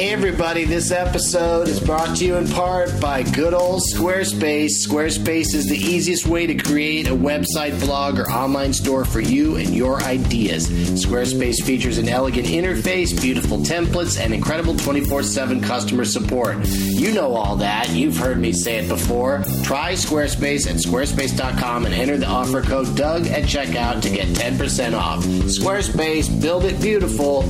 Hey everybody, this episode is brought to you in part by good old Squarespace. Squarespace is the easiest way to create a website, blog, or online store for you and your ideas. Squarespace features an elegant interface, beautiful templates, and incredible 24 7 customer support. You know all that. You've heard me say it before. Try Squarespace at squarespace.com and enter the offer code Doug at checkout to get 10% off. Squarespace, build it beautiful.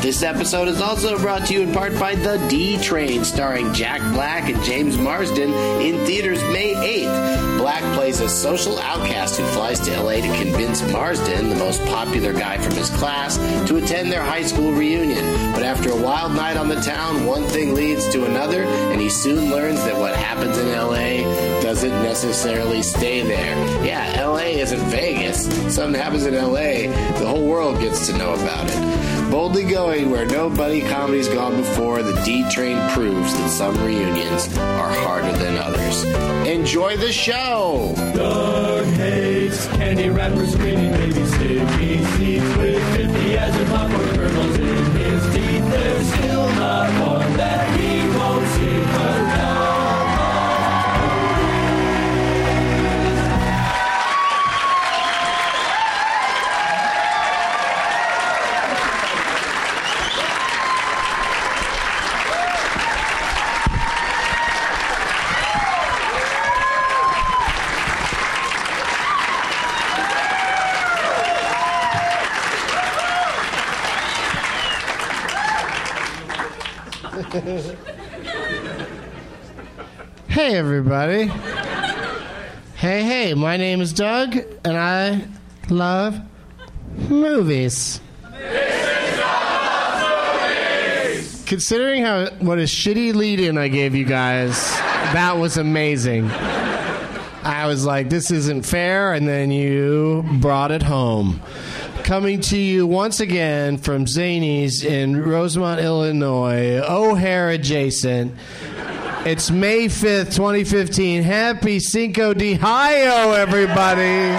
This episode is also brought to you in part by The D Train, starring Jack Black and James Marsden in theaters May 8th. Black plays a social outcast who flies to LA to convince Marsden, the most popular guy from his class, to attend their high school reunion. But after a wild night on the town, one thing leads to another, and he soon learns that what happens in LA doesn't necessarily stay there. Yeah, LA isn't Vegas. Something happens in LA, the whole world gets to know about it. Boldly going where no buddy comedy's gone before, the D Train proves that some reunions are harder than others. Enjoy the show! Doug hates candy wrappers, screaming baby sticky seeds with 50 as and popcorn kernels Hey, everybody. Hey, hey, my name is Doug, and I love movies. Considering how what a shitty lead in I gave you guys, that was amazing. I was like, this isn't fair, and then you brought it home. Coming to you once again from Zanies in Rosemont, Illinois, O'Hare adjacent. It's May 5th, 2015. Happy Cinco de Mayo, everybody.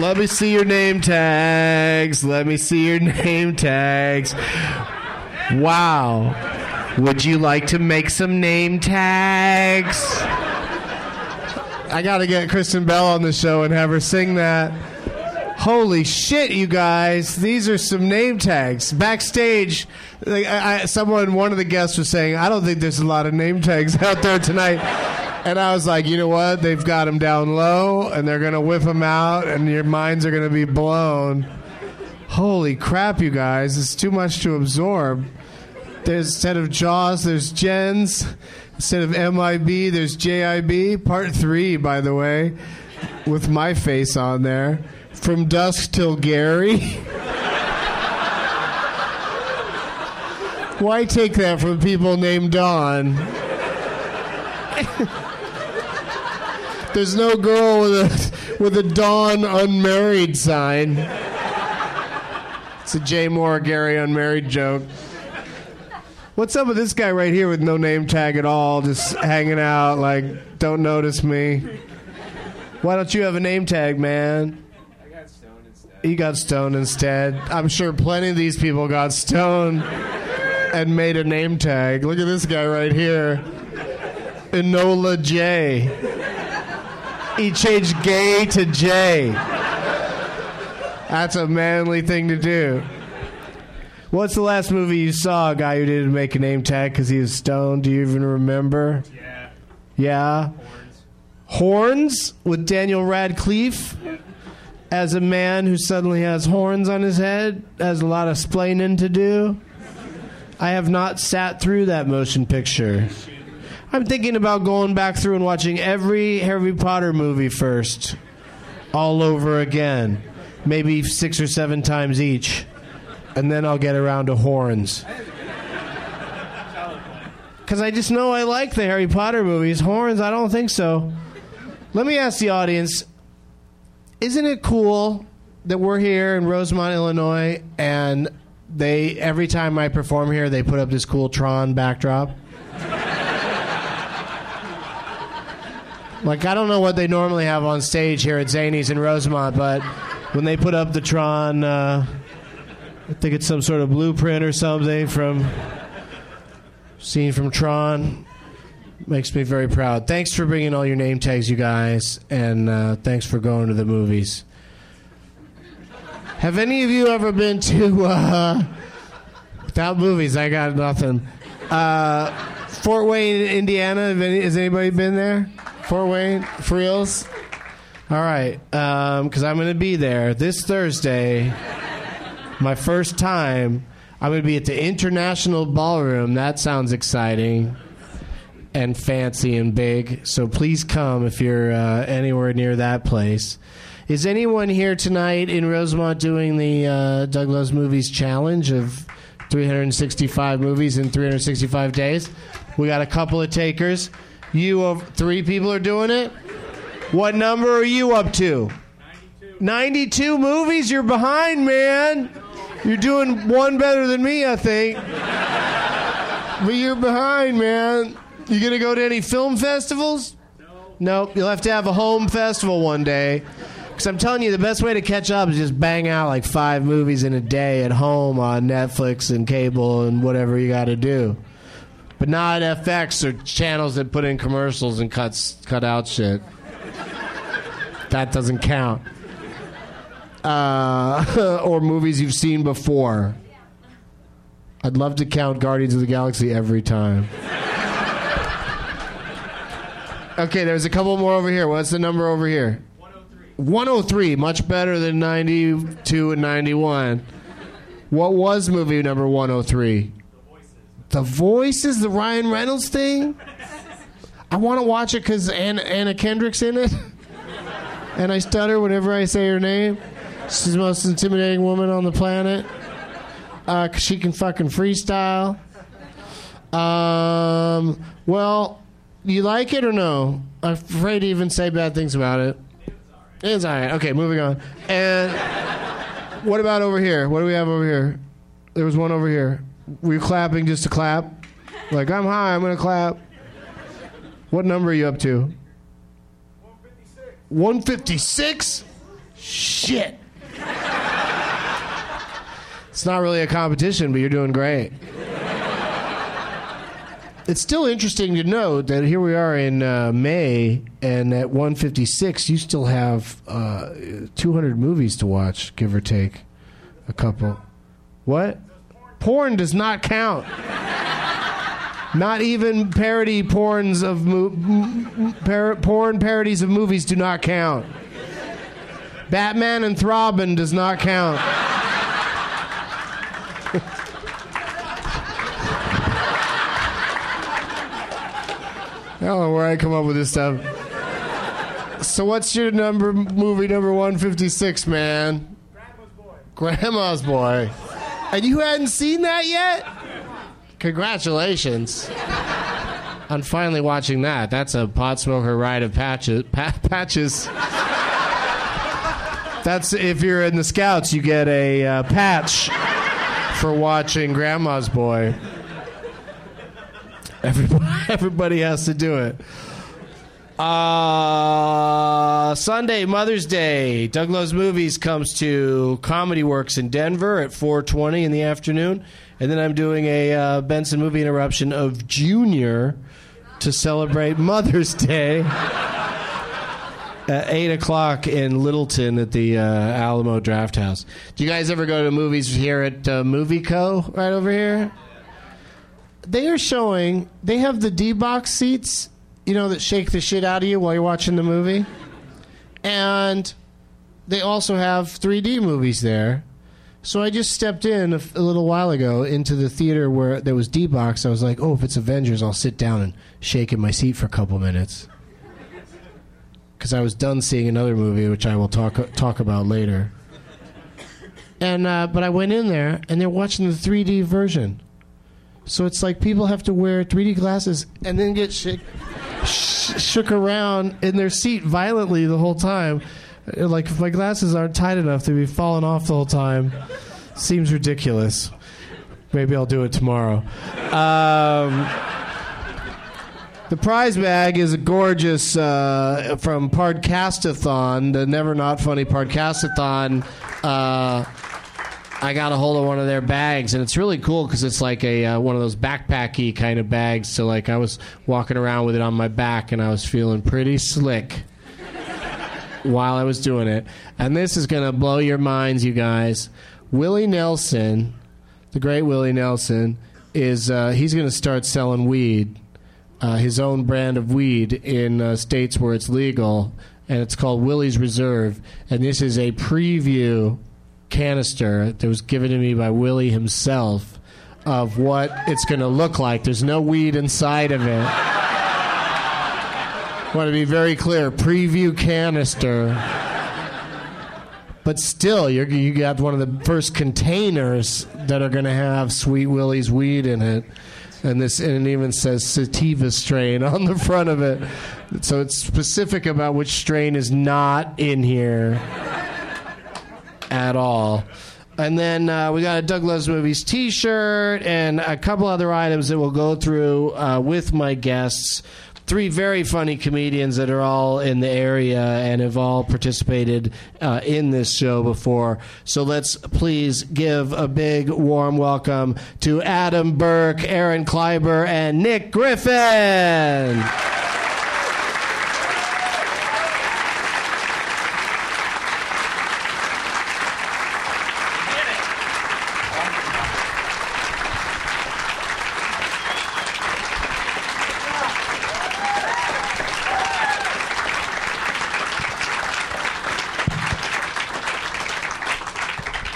Let me see your name tags. Let me see your name tags. Wow. Would you like to make some name tags? I got to get Kristen Bell on the show and have her sing that. Holy shit, you guys! These are some name tags. Backstage, I, I, someone, one of the guests was saying, "I don't think there's a lot of name tags out there tonight." And I was like, you know what? They've got them down low, and they're gonna whip them out, and your minds are gonna be blown. Holy crap, you guys! It's too much to absorb. There's instead of Jaws, there's Jens. Instead of MIB, there's JIB. Part three, by the way, with my face on there. From dusk till Gary. Why take that from people named Dawn? There's no girl with a with a Dawn unmarried sign. It's a Jay Mohr Gary unmarried joke. What's up with this guy right here with no name tag at all, just hanging out like don't notice me? Why don't you have a name tag, man? He got stoned instead. I'm sure plenty of these people got stoned and made a name tag. Look at this guy right here. Enola J. He changed gay to J. That's a manly thing to do. What's the last movie you saw? A guy who didn't make a name tag because he was stoned. Do you even remember? Yeah. Yeah. Horns with Daniel Radcliffe as a man who suddenly has horns on his head, has a lot of splaining to do. I have not sat through that motion picture. I'm thinking about going back through and watching every Harry Potter movie first, all over again, maybe six or seven times each, and then I'll get around to horns. Because I just know I like the Harry Potter movies. Horns, I don't think so. Let me ask the audience isn't it cool that we're here in Rosemont, Illinois, and they every time I perform here, they put up this cool Tron backdrop? like I don't know what they normally have on stage here at Zanies in Rosemont, but when they put up the Tron, uh, I think it's some sort of blueprint or something from scene from Tron. Makes me very proud. Thanks for bringing all your name tags, you guys, and uh, thanks for going to the movies. Have any of you ever been to, uh, without movies, I got nothing. Uh, Fort Wayne, Indiana, any, has anybody been there? Fort Wayne, for reals? All right, because I'm going to be there this Thursday, my first time. I'm going to be at the International Ballroom. That sounds exciting and fancy and big. So please come if you're uh, anywhere near that place. Is anyone here tonight in Rosemont doing the uh, Doug Loves Movies challenge of 365 movies in 365 days? We got a couple of takers. You of three people are doing it. What number are you up to? 92. 92 movies. You're behind, man. You're doing one better than me, I think. but you're behind, man. You gonna go to any film festivals? No. Nope. You'll have to have a home festival one day. Because I'm telling you, the best way to catch up is just bang out like five movies in a day at home on Netflix and cable and whatever you got to do. But not FX or channels that put in commercials and cuts cut out shit. that doesn't count. Uh, or movies you've seen before. I'd love to count Guardians of the Galaxy every time. Okay, there's a couple more over here. What's the number over here? 103. 103, much better than 92 and 91. What was movie number 103? The Voices. The Voices, the Ryan Reynolds thing? I want to watch it because Anna, Anna Kendrick's in it. and I stutter whenever I say her name. She's the most intimidating woman on the planet. Uh, she can fucking freestyle. Um, well, you like it or no? I'm afraid to even say bad things about it. It's all right. Okay, moving on. And what about over here? What do we have over here? There was one over here. Were you clapping just to clap? Like, I'm high, I'm going to clap. What number are you up to? 156. 156? Shit. It's not really a competition, but you're doing great. It's still interesting to note that here we are in uh, May, and at 156, you still have uh, 200 movies to watch, give or take a couple. What? Porn does not count. Not even parody porns of mo- m- par- porn parodies of movies do not count. Batman and Throbbing does not count. I don't know where I come up with this stuff. So what's your number movie number 156, man? Grandma's Boy. Grandma's Boy. And you hadn't seen that yet? Congratulations. On finally watching that. That's a pot smoker ride of patches. Pa- patches. That's if you're in the scouts, you get a uh, patch for watching Grandma's Boy. Everybody, everybody has to do it. Uh, Sunday, Mother's Day. Doug Loves Movies comes to Comedy Works in Denver at 4:20 in the afternoon, and then I'm doing a uh, Benson movie interruption of Junior to celebrate Mother's Day at eight o'clock in Littleton at the uh, Alamo Draft House. Do you guys ever go to movies here at uh, Muvico right over here? They are showing. They have the D box seats, you know, that shake the shit out of you while you're watching the movie, and they also have 3D movies there. So I just stepped in a, a little while ago into the theater where there was D box. I was like, oh, if it's Avengers, I'll sit down and shake in my seat for a couple minutes because I was done seeing another movie, which I will talk talk about later. And uh, but I went in there, and they're watching the 3D version. So it's like people have to wear 3D glasses and then get shook, sh- shook around in their seat violently the whole time. Like if my glasses aren't tight enough, they'd be falling off the whole time. Seems ridiculous. Maybe I'll do it tomorrow. Um, the prize bag is a gorgeous uh, from Podcastathon, the Never Not Funny Podcastathon. Uh, I got a hold of one of their bags, and it's really cool because it's like a uh, one of those backpacky kind of bags. So like I was walking around with it on my back, and I was feeling pretty slick while I was doing it. And this is gonna blow your minds, you guys. Willie Nelson, the great Willie Nelson, is uh, he's gonna start selling weed uh, his own brand of weed in uh, states where it's legal, and it's called Willie's Reserve. And this is a preview canister that was given to me by Willie himself of what it's going to look like. There's no weed inside of it. Want to be very clear preview canister. But still, you're, you got one of the first containers that are going to have Sweet Willie's weed in it and this and it even says sativa strain on the front of it so it's specific about which strain is not in here at all and then uh, we got a Doug Loves Movies T-shirt and a couple other items that we'll go through uh, with my guests. Three very funny comedians that are all in the area and have all participated uh, in this show before. So let's please give a big warm welcome to Adam Burke, Aaron Kleiber, and Nick Griffin.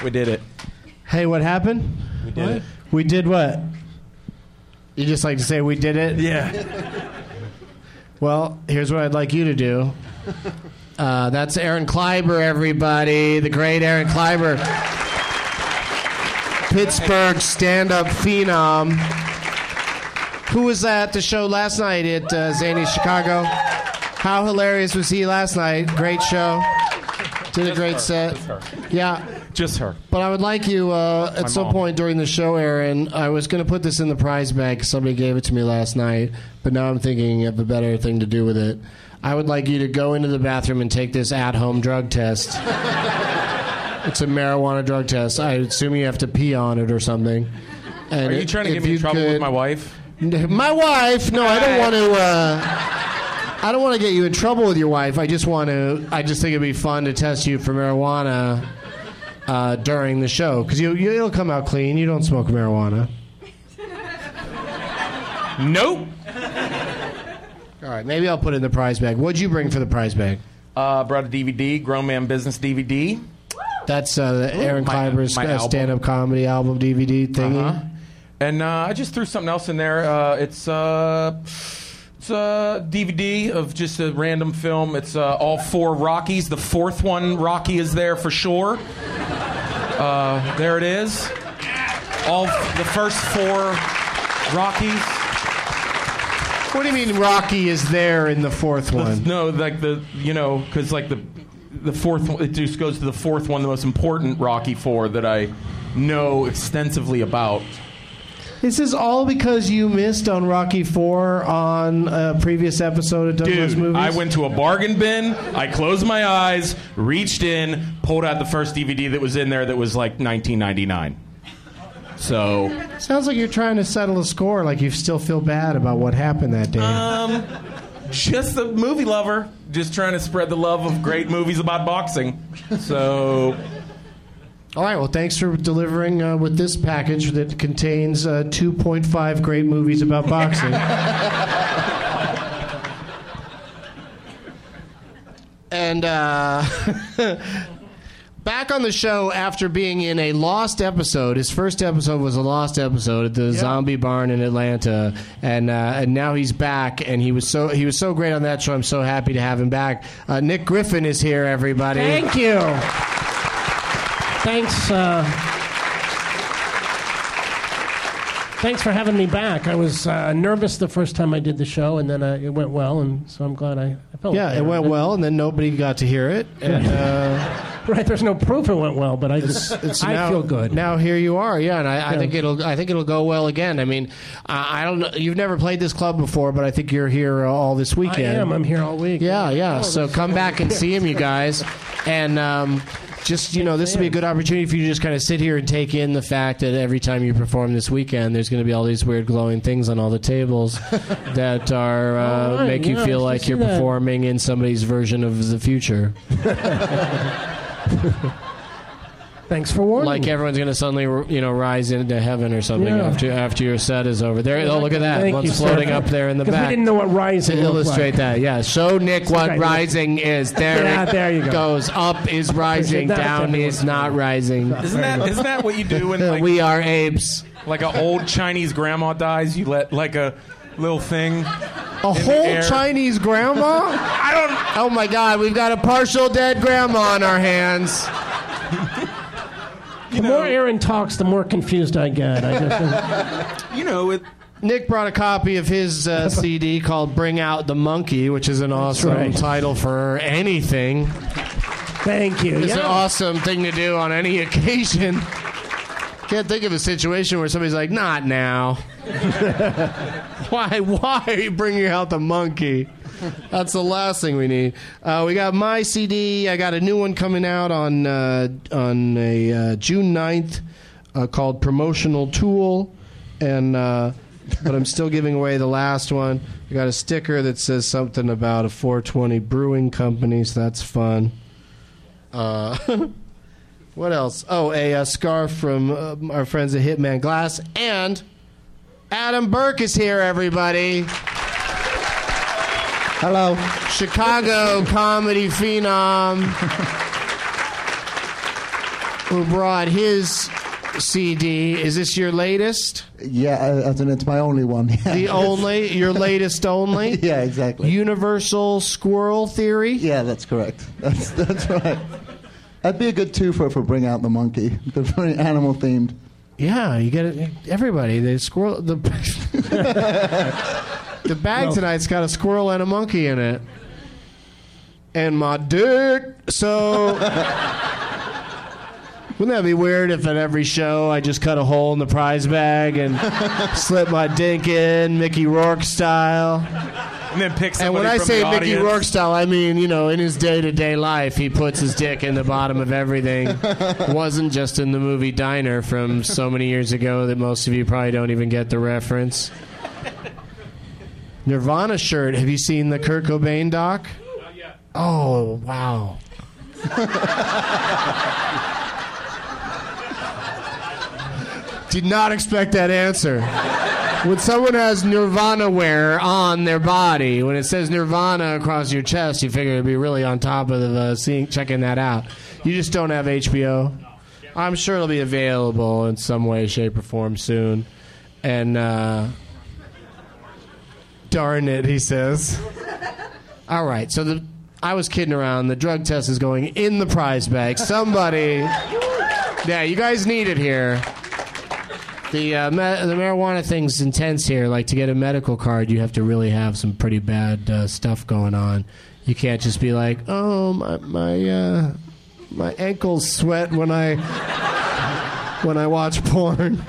We did it. Hey, what happened? We did it. We did what? You just like to say we did it? Yeah. Well, here's what I'd like you to do. Uh, that's Aaron Kleiber, everybody. The great Aaron Kleiber. Pittsburgh stand up phenom. Who was at the show last night at uh, Zany Chicago? How hilarious was he last night? Great show. Did a great set. Yeah. Just her. But I would like you uh, at My some mom. point during the show, Aaron. I was going to put this in the prize bag 'cause somebody gave it to me last night, but now I'm thinking of a better thing to do with it. I would like you to go into the bathroom and take this at-home drug test. it's a marijuana drug test. I assume you have to pee on it or something. And Are you trying to get me in trouble with my wife? My wife? No, I don't want to. Uh, I don't want to get you in trouble with your wife. I just want to. I just think it'd be fun to test you for marijuana uh, during the show because you, you it'll come out clean. You don't smoke marijuana. Nope. All right, maybe I'll put it in the prize bag. What'd you bring for the prize bag? Uh, brought a DVD, Grown Man Business DVD. That's uh, the Aaron Kleiber's my uh, stand-up comedy album DVD thingy. Uh-huh. And uh, I just threw something else in there. Uh, it's uh, it's a DVD of just a random film. It's uh, all four Rockies. The fourth one, Rocky, is there for sure. Uh, there it is. All the first four Rockies. What do you mean Rocky is there in the fourth one? No, like the you know because like the the fourth one, it just goes to the fourth one, the most important Rocky Four that I know extensively about. This is all because you missed on Rocky Four on a previous episode of Douglas Dude, Movies. I went to a bargain bin. I closed my eyes, reached in, pulled out the first DVD that was in there that was like 1999. So, Sounds like you're trying to settle a score, like you still feel bad about what happened that day. um, just a movie lover, just trying to spread the love of great movies about boxing. So, All right, well, thanks for delivering uh, with this package that contains uh, 2.5 great movies about boxing. and uh, back on the show after being in a lost episode. His first episode was a lost episode at the Zombie Barn in Atlanta, and uh, and now he's back. And he was so he was so great on that show. I'm so happy to have him back. Uh, Nick Griffin is here, everybody. Thank you. Thanks. Uh, thanks for having me back. I was uh, nervous the first time I did the show, and then uh, it went well, and so I'm glad I, I felt. Yeah, it went well, and then nobody got to hear it. And uh, Right, there's no proof it went well, but I just it's I now, feel good. Now here you are, yeah, and I, I Yeah. think it'll I think it'll go well again. I mean, I, I don't know. You've never played this club before, but I think you're here all this weekend. I am. I'm here all week. Yeah, yeah. Oh, so come back and see him, you guys, and. Um, just you know, this will be a good opportunity for you to just kind of sit here and take in the fact that every time you perform this weekend, there's going to be all these weird glowing things on all the tables that are uh, right, make you yeah, feel like you're that. performing in somebody's version of the future. Thanks for warning. Like everyone's going to suddenly, you know, rise into heaven or something Yeah. after after your set is over. There, oh look at that! Thank One's you, sir. floating up there in the back. we didn't know what rising to illustrate like. that. Yeah, show Nick what Okay. rising is. There, Yeah, there you go. goes. Up is rising, down is not rising. isn't that isn't that what you do when like, we are apes. like an old Chinese grandma dies? You let like a little thing. A whole. Chinese grandma? I don't. Oh my God, we've got a partial dead grandma on our hands. The more Aaron talks, the more confused I get. I just, You know it. Nick brought a copy of his uh, CD called "Bring Out the Monkey," which is an awesome right. title for anything. thank you. It's an awesome thing to do on any occasion. Can't think of a situation where somebody's like, "Not now." why? Why are you bringing out the monkey? That's the last thing we need. Uh, we got my CD. I got a new one coming out on uh, on a uh, June 9th uh, called Promotional Tool, and uh, but I'm still giving away the last one. I got a sticker that says something about a 420 Brewing Company, so that's fun. Uh, what else? Oh, a, uh scarf from our friends at Hitman Glass, and Adam Burke is here. Everybody. Hello. Chicago comedy phenom who brought his CD. Is this your latest? Yeah, uh, as in it's my only one. The only, your latest only? yeah, exactly. Universal Squirrel Theory? yeah, that's correct. That's that's right. That'd be a good twofer for Bring Out the Monkey. They're very animal themed. Yeah, you get it. Everybody, the squirrel, the the bag tonight's got a squirrel and a monkey in it, and my dick. So Wouldn't that be weird if at every show I just cut a hole in the prize bag and slip my dink in, Mickey Rourke style? And then pick And somebody when I say Mickey audience. Rourke style, I mean, you know, in his day to day life, he puts his dick in the bottom of everything. Wasn't just in the movie Diner from so many years ago that most of you probably don't even get the reference. Nirvana shirt. Have you seen the Kurt Cobain doc? Oh, wow. Did not expect that answer. When someone has Nirvana wear on their body, when it says Nirvana across your chest, you figure it'd be really on top of uh, seeing checking that out. You just don't have HBO. I'm sure it'll be available in some way, shape, or form soon. And uh, darn it, he says. All right, so the I was kidding around. The drug test is going in the prize bag. Somebody, yeah, you guys need it here. The uh, the marijuana thing's intense here. Like to get a medical card, you have to really have some pretty bad uh, stuff going on. You can't just be like, oh my my uh, my ankles sweat when I when I watch porn.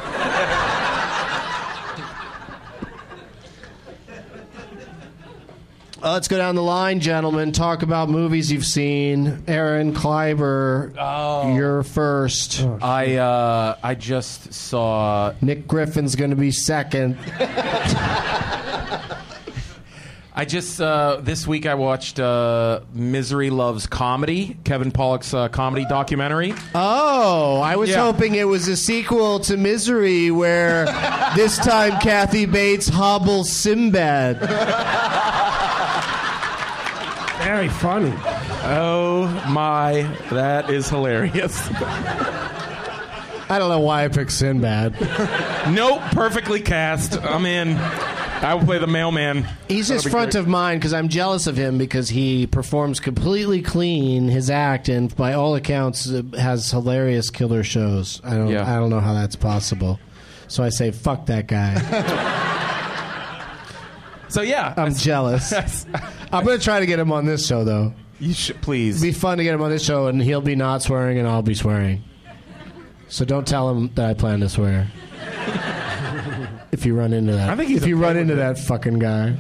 Uh, let's go down the line, gentlemen. Talk about movies you've seen. Aaron Kleiber, you're first. I uh, I just saw Nick Griffin's going to be second. I just uh, this week I watched uh, Misery Loves Comedy, Kevin Pollak's uh, comedy documentary. Oh, I was Yeah. hoping it was a sequel to Misery, where this time Kathy Bates hobbles Sinbad. Very funny. Oh my, that is hilarious. I don't know why I picked Sinbad. nope, perfectly cast. I'm in. I will play the mailman. He's That'll just front great. of mind because I'm jealous of him because he performs completely clean his act and by all accounts has hilarious killer shows. I don't Yeah. I don't know how that's possible. So I say fuck that guy. So yeah, I'm jealous. I'm going to try to get him on this show though. you should please. It'd be fun to get him on this show and he'll be not swearing and I'll be swearing. So don't tell him that I plan to swear. if you run into that. I think he's if you okay run with into it. that fucking guy.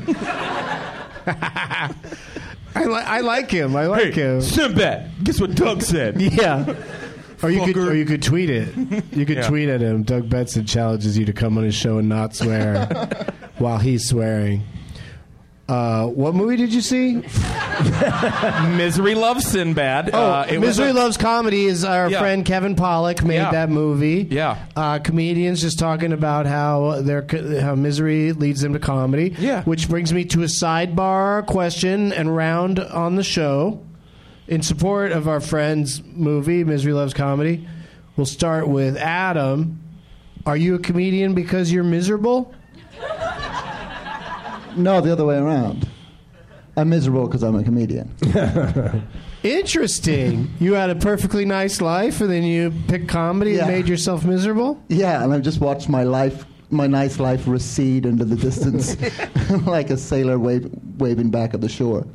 I, li- I like him. I like him. Sinbad. Guess what Doug said? Yeah. Or you could, Fucker. or you could tweet it. You could Yeah. tweet at him. Doug Benson challenges you to come on his show and not swear while he's swearing. Uh, what movie did you see? Misery Loves Sinbad. Oh, uh, it was Misery a- Loves Comedy is our Yeah. friend Kevin Pollak made Yeah. that movie. Yeah. uh, comedians just talking about how their how misery leads them to comedy. Yeah. which brings me to a sidebar question and round on the show in support of our friend's movie Misery Loves Comedy. We'll start with Adam. Are you a comedian because you're miserable? No, the other way around. I'm miserable because I'm a comedian. Interesting. you had a perfectly nice life, and then you picked comedy Yeah. and made yourself miserable. Yeah, and I've just watched my life, my nice life, recede into the distance, like a sailor wave, waving back at the shore.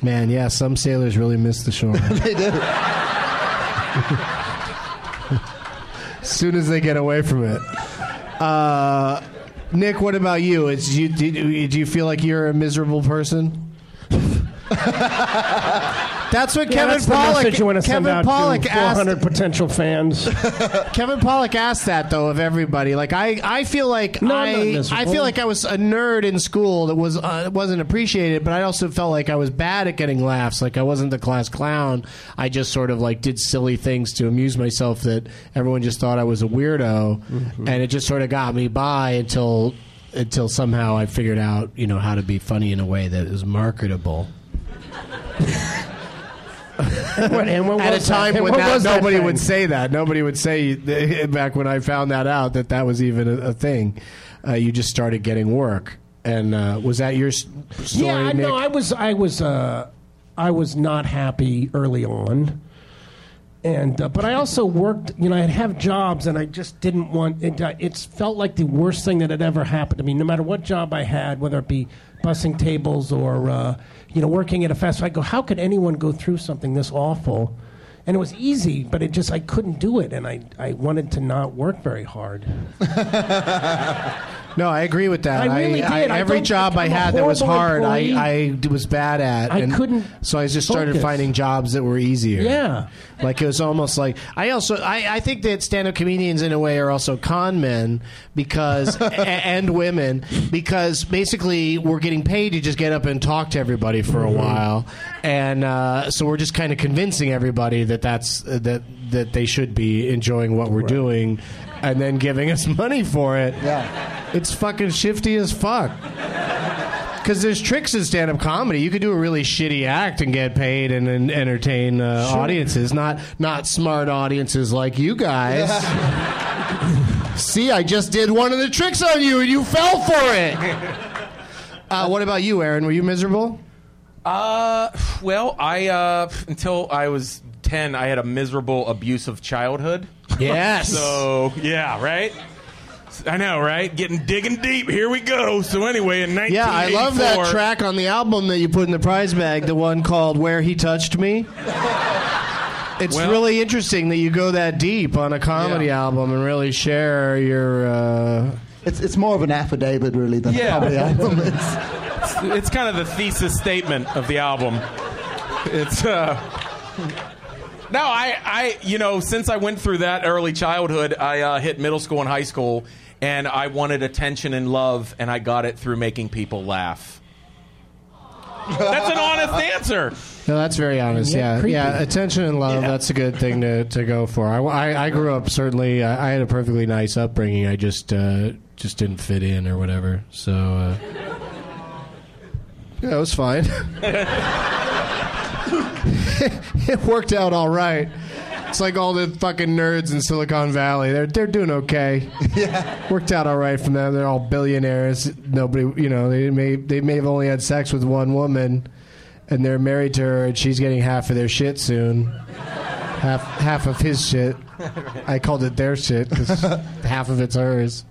Man, yeah, some sailors really miss the shore. they do. as soon as they get away from it. Uh, Nick, what about you? You. Do you feel like you're a miserable person? That's what Yeah, Kevin that's Pollak. message you want to send Kevin out Pollak to asked. 400 potential fans. Kevin Pollak asked that though of everybody. Like I, I feel like No, I. I feel like I was a nerd in school that was uh, wasn't appreciated, but I also felt like I was bad at getting laughs. Like I wasn't the class clown. I just sort of like did silly things to amuse myself that everyone just thought I was a weirdo, Mm-hmm. and it just sort of got me by until until somehow I figured out you know how to be funny in a way that is marketable. What- and what At a was that? time when that, was that nobody would say that. Nobody would say back when I found that out that that was even a, a thing. Uh, you just started getting work, and uh, was that your story? Yeah, Nick? no, I was, I was, uh, I was not happy early on, and uh, but I also worked. You know, I'd have jobs, and I just didn't want. It, uh, it's felt like the worst thing that had ever happened to me. No matter what job I had, whether it be bussing tables or uh, you know working at a fast food, I go, how could anyone go through something this awful? and it was easy, but it just I couldn't do it, and I I wanted to not work very hard. No, I agree with that. I really did. I every don't- job I a had that was horrible hard, I. I was bad at. I and couldn't So I just started focus. finding jobs that were easier. Yeah. Like it was almost like I also I, I think that stand up comedians in a way are also con men because a, and women because basically we're getting paid to just get up and talk to everybody for a while and uh, so we're just kind of convincing everybody that that's uh, that that they should be enjoying what we're doing and then giving us money for it. Yeah. It's fucking shifty as fuck. Because there's tricks in stand-up comedy. You could do a really shitty act and get paid and, and entertain uh, audiences, not not smart audiences like you guys. See, I just did one of the tricks on you, and you fell for it. Uh, what about you, Aaron? Were you miserable? Uh, well, I uh, until I was ten, I had a miserable, abusive childhood. Yes. So yeah, right. I know, right? Getting digging deep. Here we go. So anyway, in nineteen yeah, I love that track on the album that you put in the prize bag, the one called "Where He Touched Me." It's Well- really interesting that you go that deep on a comedy Yeah. album and really share your. Uh, It's it's more of an affidavit really than Yeah. a comedy album. It's, It's kind of the thesis statement of the album. It's uh. No, I, I, you know, since I went through that early childhood, I uh, hit middle school and high school, and I wanted attention and love, and I got it through making people laugh. That's an honest answer. no, that's very honest. Yeah, Yeah, yeah. Attention and love. Yeah. That's a good thing to, to go for. I, I, I grew up certainly. I, I had a perfectly nice upbringing. I just uh, just didn't fit in or whatever. So uh, yeah, it was fine. it worked out all right. It's like all the fucking nerds in Silicon Valley. They're they're doing okay. Yeah, worked out all right from them. They're all billionaires. Nobody, you know, they may they may have only had sex with one woman, and they're married to her, and she's getting half of their shit soon. Half half of his shit. I called it their shit because half of it's hers.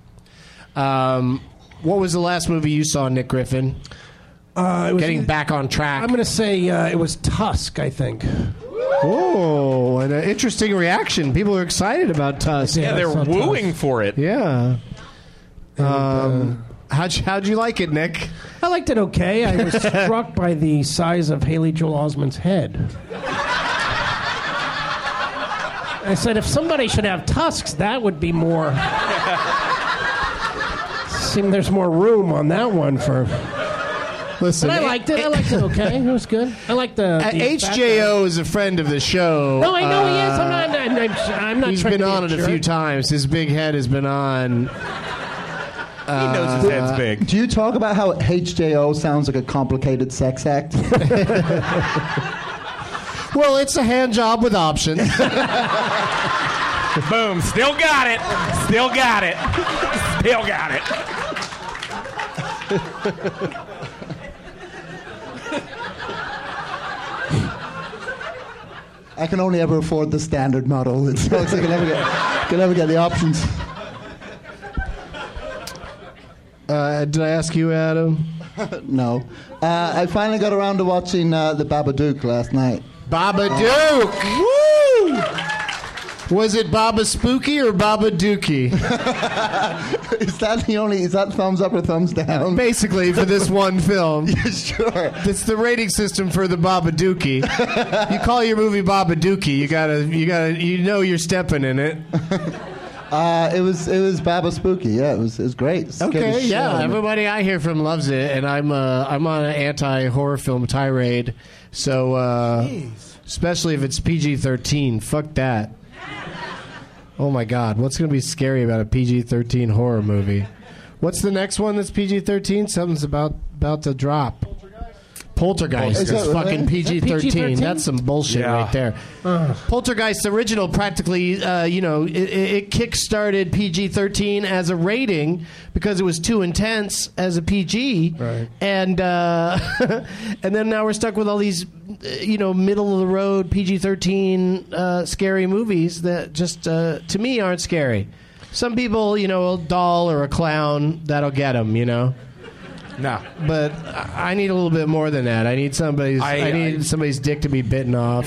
Um, what was the last movie you saw, Nick Griffin? Uh, it was Getting back on track. I'm going to say uh, it was Tusk. I think. Oh, and an interesting reaction. People are excited about Tusk. Yeah, they're saw Tusk. wooing for it. Yeah. Um, how'd, you, how'd you like it, Nick? I liked it okay. I was struck by the size of Haley Joel Osment's head. I said, if somebody should have tusks, that would be more. Seem there's more room on that one for. Listen, But I liked it. I liked it okay. It was good. I liked the. Uh, the HJO is a friend of the show. No, I know he is. Uh, I'm not. I'm, I'm, I'm not. He's trying been to be on it a few times. His big head has been on. He knows his head's big. do you talk about how HJO sounds like a complicated sex act? Well, it's a hand job with options. Boom. Still got it. Still got it. Still got it. I can only ever afford the standard model. It's, so I can never get can never get the options. Uh, did I ask you, Adam? No, uh, I finally got around to watching uh, the Babadook last night. Babadook. Woo! Was it Baba Spooky or Baba Dookie? Is that the only? Is that thumbs up or thumbs down? Basically, for this one film. sure. It's the rating system for the Baba Dookie. You call your movie Baba Dookie, you gotta, you gotta, you know you're stepping in it. Uh, it was it was Baba Spooky. Yeah, it was it was great. Scared Okay, yeah. Everybody I hear from loves it, and I'm uh, I'm on an anti horror film tirade. So, uh, especially if it's PG-13, fuck that. Oh my God, what's gonna be scary about a PG-13 horror movie? What's the next one that's PG-13? Something's about about to drop. Poltergeist Is is, fucking right? PG thirteen. PG-13? That's some bullshit Yeah. right there. Poltergeist original practically, uh, you know, it, it it kick-started PG thirteen as a rating because it was too intense as a PG, Right. and uh, and then now we're stuck with all these, uh, you know, middle of the road PG thirteen uh, scary movies that just uh, to me aren't scary. Some people, you know, a doll or a clown that'll get them, you know. No. But I I need a little bit more than that. I need somebody's. I, I- need I- somebody's dick to be bitten off.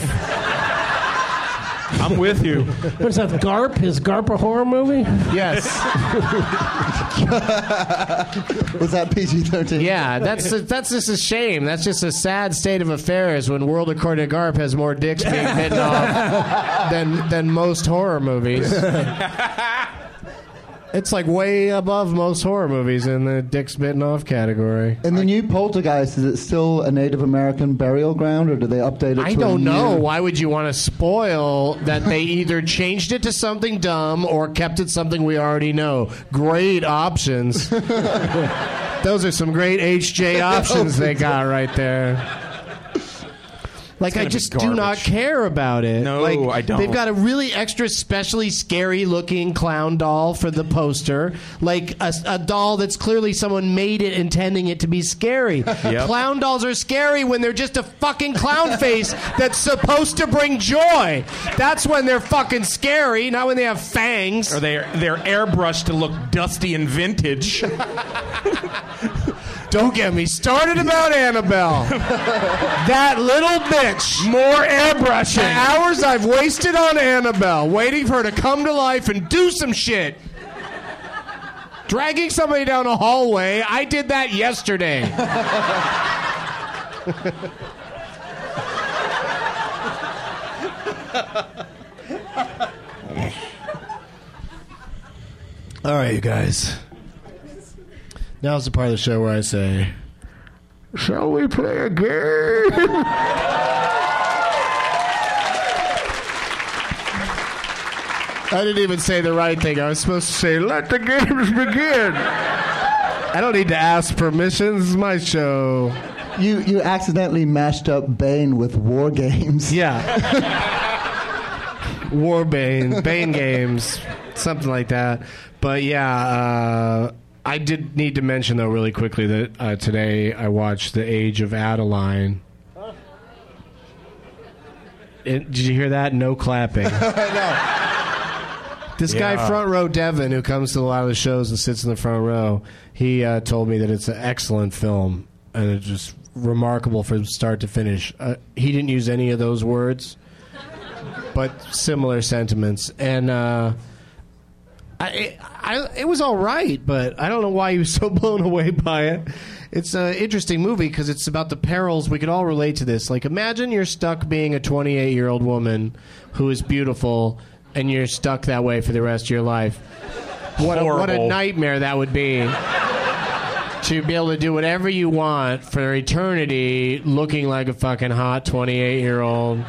I'm with you. What is that? Garp? Is Garp a horror movie? Yes. Was that PG thirteen? Yeah, that's that's just a shame. That's just a sad state of affairs when World According to Garp has more dicks being bitten off than than most horror movies. It's like way above most horror movies in the dicks bitten off category. In the new Poltergeist, is it still a Native American burial ground, or do they update it? I to a don't know. new- Why would you want to spoil that they either changed it to something dumb or kept it something we already know? Great options. Those are some great HJ options they got right there. Like I just do not care about it. No, like, I don't. They've got a really extra, specially scary looking clown doll for the poster. Like a, a doll that's clearly someone made it intending it to be scary. Clown dolls are scary when they're just a fucking clown face that's supposed to bring joy. That's when they're fucking scary, not when they have fangs. Or they're they're airbrushed to look dusty and vintage. Don't get me started about Annabelle. that little bitch. More airbrushing. The hours I've wasted on Annabelle, waiting for her to come to life and do some shit. Dragging somebody down a hallway, I did that yesterday. All right, you guys. Now's the part of the show where I say, Shall we play a game? I didn't even say the right thing. I was supposed to say, let the games begin. I don't need to ask permission. This is my show. You you accidentally mashed up Bane with War Games. Yeah. Warbane, Bane Bane games, something like that. But yeah, uh, I did need to mention though really quickly that uh, today I watched The Age of Adaline. It, did you hear that? No clapping. no. This guy, front row Devin, who comes to a lot of the shows and sits in the front row, he uh, told me that it's an excellent film and it's just remarkable from start to finish. Uh, he didn't use any of those words, but similar sentiments. And uh, I, I, it was all right, but I don't know why he was so blown away by it. It's an interesting movie because it's about the perils. We could all relate to this. Like, imagine you're stuck being a 28 year old woman who is beautiful, and you're stuck that way for the rest of your life. What a, what a nightmare that would be. To be able to do whatever you want for eternity, looking like a fucking hot 28 year old.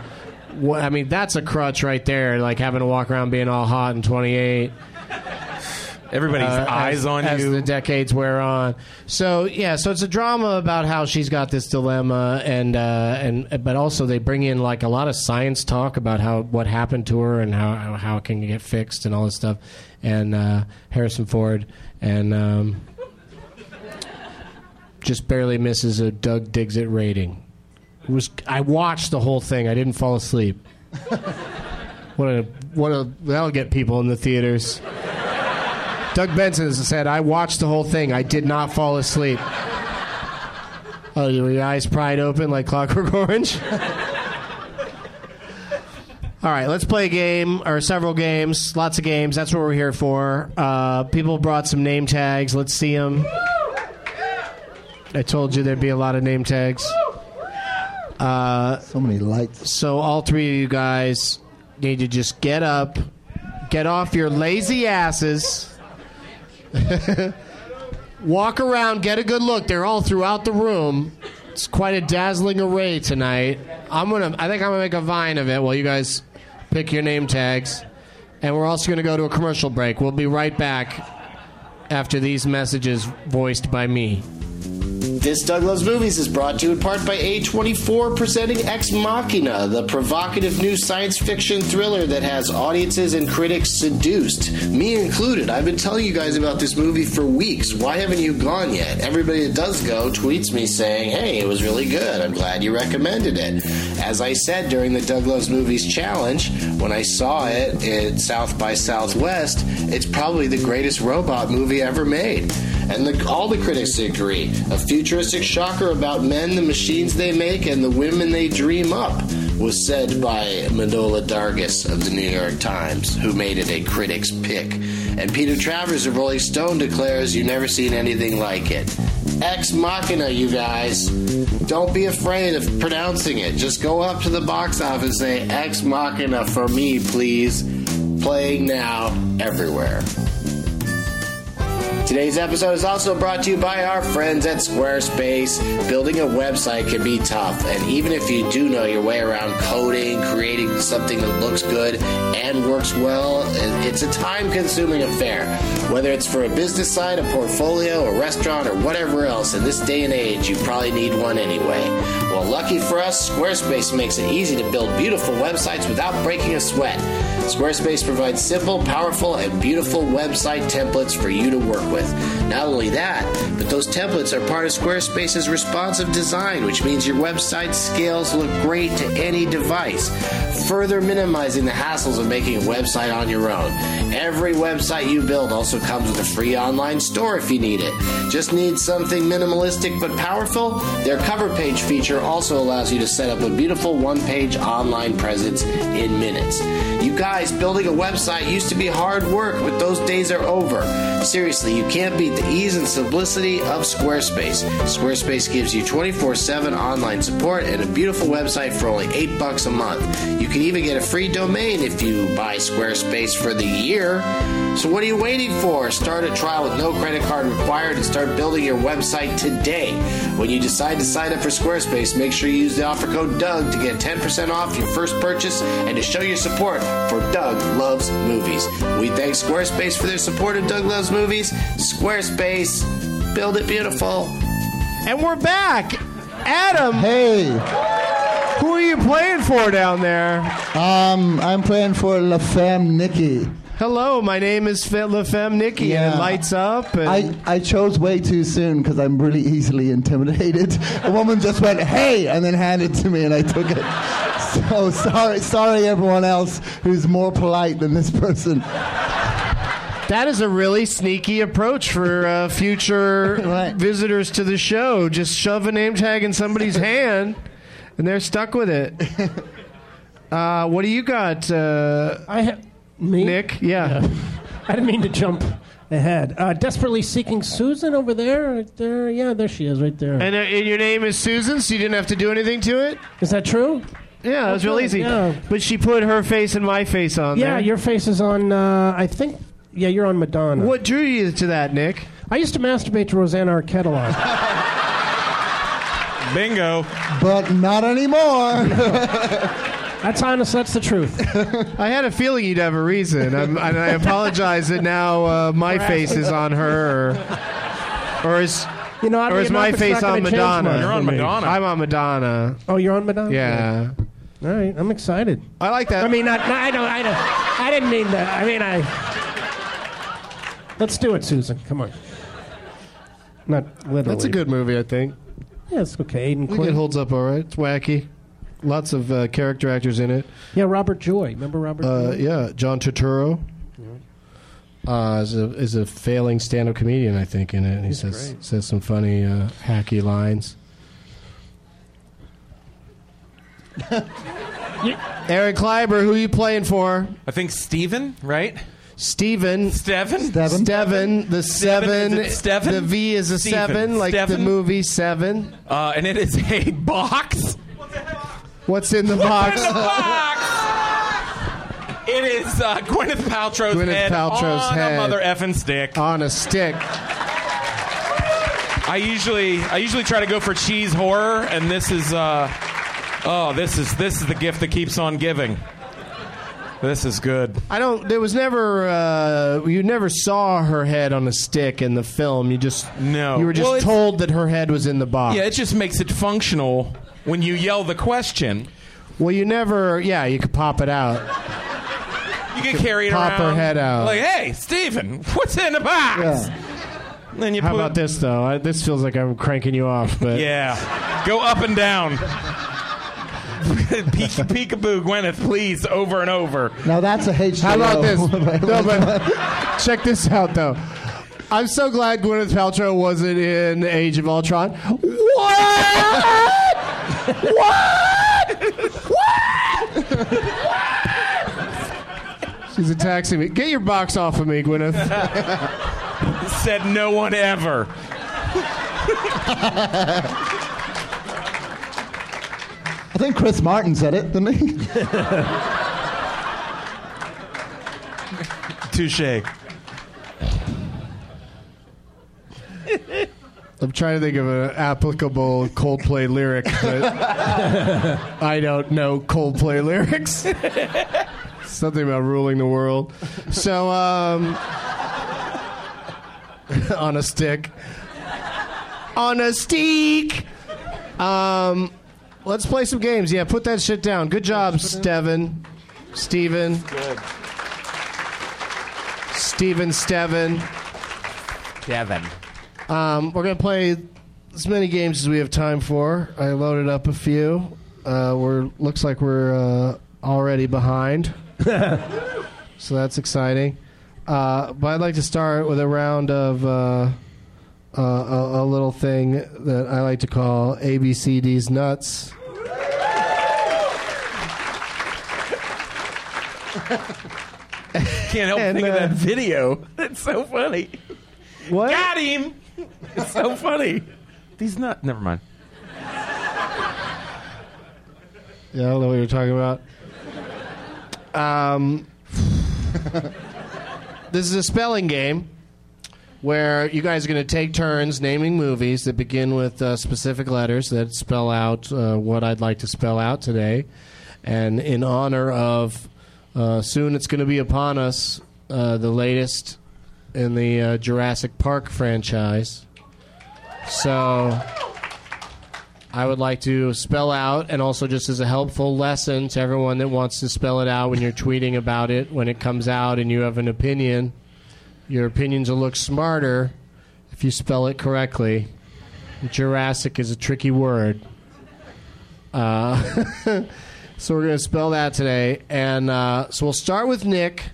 I mean, that's a crutch right there. Like having to walk around being all hot and 28 Everybody's uh, eyes as, on as you. the decades wear on. So yeah, so it's a drama about how she's got this dilemma, and uh, and but also they bring in like a lot of science talk about how what happened to her and how how, how it can get fixed and all this stuff, and uh, Harrison Ford and. Um, just barely misses a Doug Digs It rating. It was I watched the whole thing. I didn't fall asleep. what a what a that'll get people in the theaters. Doug Benson has said, I watched the whole thing. I did not fall asleep. Oh, your eyes pried open like Clockwork Orange? All right, let's play a game or several games. Lots of games. That's what we're here for. Uh, people brought some name tags. Let's see them. I told you there'd be a lot of name tags. Uh, So many lights. so all three of you guys need to just get up, get off your lazy asses, walk around, get a good look. They're all throughout the room. It's quite a dazzling array tonight. I'm gonna. I think I'm gonna make a vine of it while you guys pick your name tags, and we're also gonna go to a commercial break. We'll be right back after these messages voiced by me. This Doug Loves Movies is brought to you in part by A24 presenting Ex Machina, the provocative new science fiction thriller that has audiences and critics seduced. Me included. I've been telling you guys about this movie for weeks. Why haven't you gone yet? Everybody that does go tweets me saying, hey, it was really good. I'm glad you recommended it. As I said during the Doug Loves Movies challenge, when I saw it at South by Southwest, it's probably the greatest robot movie ever made. And the, all the critics agree. A futuristic shocker about men, the machines they make, and the women they dream up. was said by Manohla Dargis of the New York Times, who made it a critic's pick. And Peter Travers of Rolling Stone declares you've never seen anything like it. Ex Machina, you guys. Don't be afraid of pronouncing it. Just go up to the box office and say, Ex Machina for me, please. Playing now everywhere. Today's episode is also brought to you by our friends at Squarespace. Building a website can be tough, and even if you do know your way around coding, creating something that looks good and works well, it's a time consuming affair. Whether it's for a business site, a portfolio, a restaurant, or whatever else, in this day and age, you probably need one anyway. Well, lucky for us, Squarespace makes it easy to build beautiful websites without breaking a sweat. Squarespace provides simple, powerful, and beautiful website templates for you to work with. Not only that, but those templates are part of Squarespace's responsive design, which means your website scales look great to any device, further minimizing the hassles of making a website on your own. Every website you build also comes with a free online store if you need it. Just need something minimalistic but powerful? Their cover page feature also allows you to set up a beautiful one page online presence in minutes. You guys, building a website used to be hard work, but those days are over. Seriously, you can't beat the ease and simplicity of Squarespace. Squarespace gives you 24 7 online support and a beautiful website for only 8 bucks a month. You can even get a free domain if you buy Squarespace for the year. So, what are you waiting for? Start a trial with no credit card required and start building your website today. When you decide to sign up for Squarespace, make sure you use the offer code Doug to get 10% off your first purchase and to show your support for Doug Loves Movies. We thank Squarespace for their support of Doug Loves Movies. Squarespace, build it beautiful. And we're back. Adam, Hey, who are you playing for down there? um, I'm playing for La Femme Nikki. Hello, my name is Fe- La Femme Nikki, and it lights up. And I, I chose way too soon because I'm really easily intimidated. A woman just went, "Hey," and then handed it to me, and I took it. So sorry, sorry, everyone else who's more polite than this person. that is a really sneaky approach for uh, future Right. visitors to the show. Just shove a name tag in somebody's hand, and they're stuck with it. Uh, what do you got, uh, I ha- me Nick? Yeah. I didn't mean to jump ahead. Uh, desperately seeking Susan over there, right there. Yeah, there she is, right there. Is And, uh, and your name is Susan, so you didn't have to do anything to it? that true? Yeah, it was real Okay, easy. yeah. But she put her face and my face on Yeah, there. your face is on. Uh, I think. Yeah, you're on Madonna. What drew you to that, Nick? I used to masturbate to Rosanna Arquette a lot. Bingo. But not anymore. That's honest. That's the truth. I had a feeling you'd have a reason, I'm, and I apologize that now uh, my face is on her, or, or is You know, or is my face on Madonna? You're on. Madonna. I'm on Madonna. Oh, you're on Madonna. Yeah, All right, I'm excited. I like that. I mean, not, not, I don't. I don't. I didn't mean that. I mean, I. Let's do it, Susan. Come on. Not literally. that's a good movie. I think. Yeah, it's okay. Aiden I think it holds up all right. It's wacky. Lots of uh, character actors in it. Yeah, Robert Joy. Remember Robert? Uh, Joy? yeah, John Turturro uh, is a is a failing stand-up comedian, I think, in it. And he says says some funny uh, hacky lines. Aaron Kleiber, who are you playing for? I think Steven, right? Steven. Steven? Steven? Steven, the seven, is it Steven? the V is a Steven. seven, like the Steven? movie Seven. Uh, and it is a box. What's in the box? In the box! It is uh, Gwyneth Paltrow's Gwyneth head Paltrow's on head. a mother effing stick. On a stick. I usually I usually try to go for cheese horror, and this is uh, oh this is this is the gift that keeps on giving. This is good. I don't. There was never. Uh, you never saw her head on a stick in the film. You just No. You were just Well, told that her head was in the box. Yeah, it just makes it functional when you yell the question. well, you never. Yeah, you could pop it out. You can carry it Pop her head out. Like, hey, Steven, what's in the box? Yeah. Then you How put, about this though? I, this feels like I'm cranking you off, but Yeah, go up and down. Peek, peekaboo, Gwyneth, please, over and over. Now that's a H. How about this? no, but check this out though. I'm so glad Gwyneth Paltrow wasn't in Age of Ultron. What? What? What? She's attacking me. Get your box off of me, Gwyneth. Said no one ever. I think Chris Martin said it, didn't he? Touche. I'm trying to think of an applicable Coldplay lyric, but I don't know Coldplay lyrics. Something about ruling the world. So, um, on a stick. On a stick. Um, let's play some games. Yeah, put that shit down. Good job, Steven. Steven. Good. Steven Steven. Devin. Um, we're gonna play as many games as we have time for. I loaded up a few. Uh, we're looks like we're uh, already behind, so that's exciting. Uh, but I'd like to start with a round of uh, uh, a, a little thing that I like to call ABCD's nuts. Can't help And, think of uh, that video. It's so funny. What? Got him. It's so funny. These not. Never mind. Yeah, I don't know what you're talking about. Um, this is a spelling game where you guys are going to take turns naming movies that begin with uh, specific letters that spell out uh, what I'd like to spell out today. And in honor of uh, soon it's going to be upon us, uh, the latest in the uh, Jurassic Park franchise. So. I would like to spell out, and also just as a helpful lesson to everyone that wants to spell it out when you're tweeting about it, when it comes out and you have an opinion, your opinions will look smarter if you spell it correctly. Jurassic is a tricky word. Uh, so we're going to spell that today. And uh, so we'll start with Nick,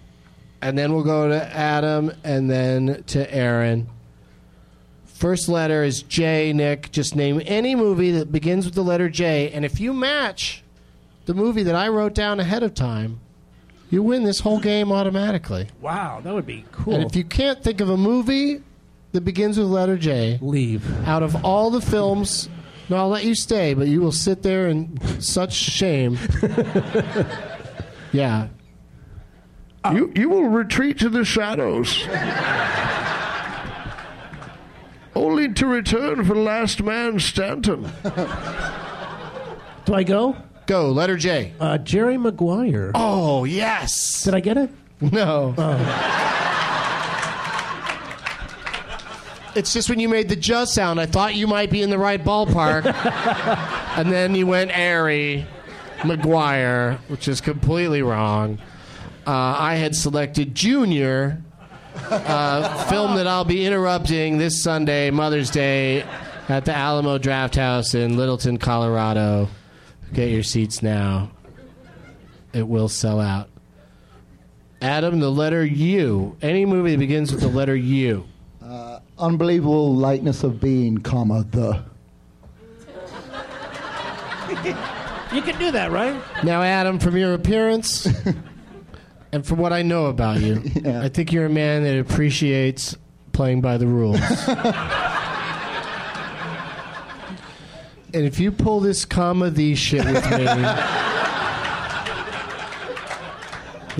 and then we'll go to Adam, and then to Aaron. First letter is J, Nick. Just name any movie that begins with the letter J. And if you match the movie that I wrote down ahead of time, you win this whole game automatically. Wow, that would be cool. And if you can't think of a movie that begins with the letter J, leave. out of all the films, no, I'll let you stay, but you will sit there in such shame. yeah. You you will retreat to the shadows. Only to return for last man Stanton. Do I go? Go, letter J. Uh, Jerry Maguire. Oh, yes. Did I get it? No. It's just when you made the just sound, I thought you might be in the right ballpark. and then you went airy, McGuire, which is completely wrong. Uh, I had selected Junior, uh, film that I'll be interrupting this Sunday, Mother's Day, at the Alamo Drafthouse in Littleton, Colorado. Get your seats now. It will sell out. Adam, the letter U. Any movie that begins with the letter U. Uh, unbelievable lightness of being, comma, the. You can do that, right? Now, Adam, from your appearance and from what I know about you, I think you're a man that appreciates playing by the rules. and if you pull this comma the shit with me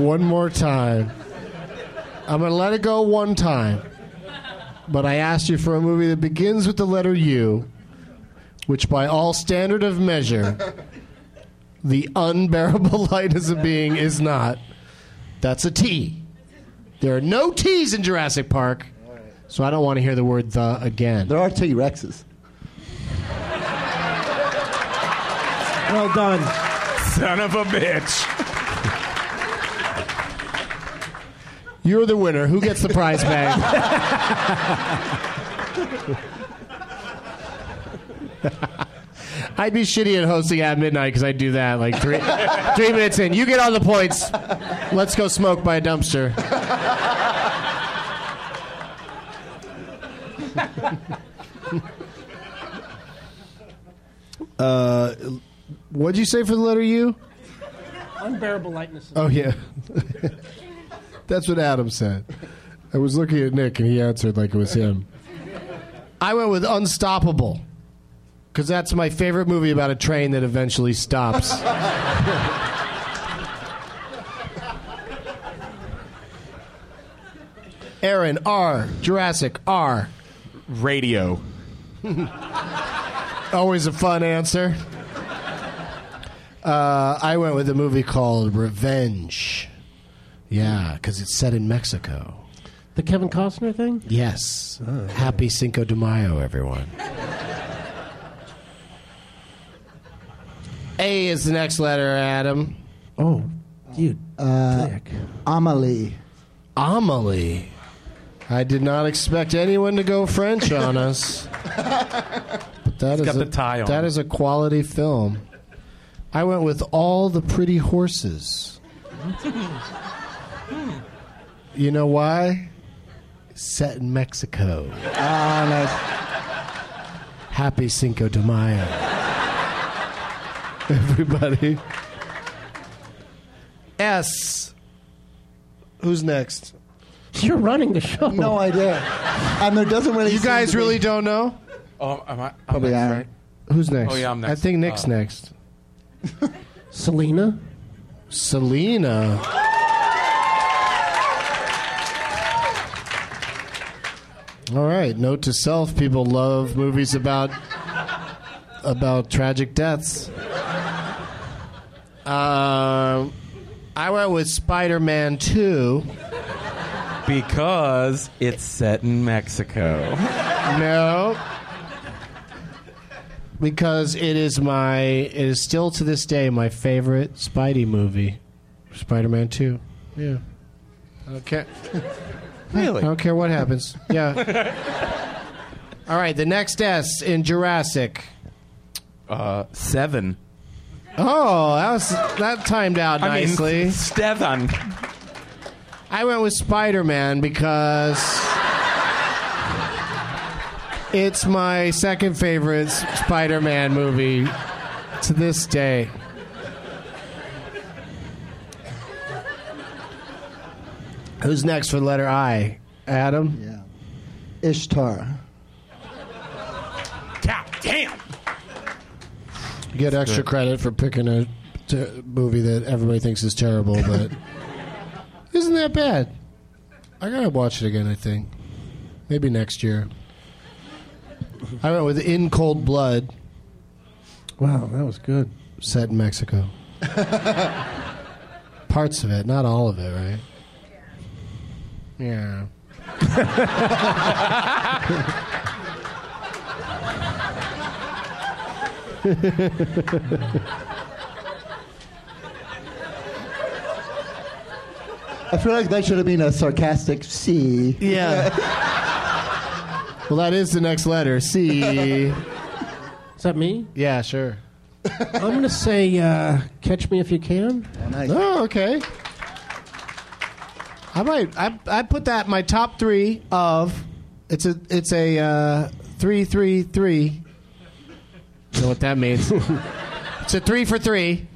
one more time, I'm going to let it go one time. But I asked you for a movie that begins with the letter U, which by all standard of measure the unbearable lightness of being is not. That's a T. There are no T's in Jurassic Park, so I don't want to hear the word the again. There are T Rexes. Well done. Son of a bitch. You're the winner. Who gets the prize bag? I'd be shitty at hosting at midnight because I'd do that like three, three minutes in. You get all the points. Let's go smoke by a dumpster. Uh, What'd you say for the letter U? Unbearable lightness. Oh yeah, that's what Adam said. I was looking at Nick and he answered like it was him. I went with Unstoppable because that's my favorite movie about a train that eventually stops. Aaron R. Jurassic R. Radio. Always a fun answer. Uh, I went with a movie called Revenge. Yeah, because it's set in Mexico. The Kevin Costner thing? Yes. Happy Cinco de Mayo, everyone. A is the next letter, Adam. Oh, dude. Uh, Dick. Amelie. Amelie. I did not expect anyone to go French on us. But that is got a, the tie on. That is a quality film. I went with All the Pretty Horses. you know why? Set in Mexico. Ah, nice. Happy Cinco de Mayo. Everybody. S. Who's next? You're running the show. No idea. And there doesn't really. You seem guys to be- really don't know? Oh, am I? I'm Probably next, Aaron. right? Who's next? Oh, yeah, I'm next. I think Nick's Uh, next. Selena? Selena. All right. Note to self: people love movies about about tragic deaths. Um, I went with Spider-Man Two. Because it's set in Mexico. No. Because it is my, it is still to this day my favorite Spidey movie, Spider-Man Two. Yeah. Okay. Really? I don't care what happens. Yeah. All right. The next S in Jurassic. Uh, seven. Oh, that was that timed out I mean, nicely. Stevan. I went with Spider Man because it's my second favorite Spider Man movie to this day. Who's next for the letter I? Adam? Yeah. Ishtar. Get extra credit for picking a t- movie that everybody thinks is terrible, but isn't that bad? I gotta watch it again. I think maybe next year. I went with In Cold Blood, Wow, that was good. set in Mexico. Parts of it, not all of it, right? Yeah. I feel like that should have been a sarcastic C. Yeah. well, that is the next letter. C. Is that me? Yeah, sure. I'm going to say uh, Catch Me If You Can. Nice. Oh, okay. I might. I I put that in my top three of. It's a it's a uh, three three three. You know what that means? it's a three for three.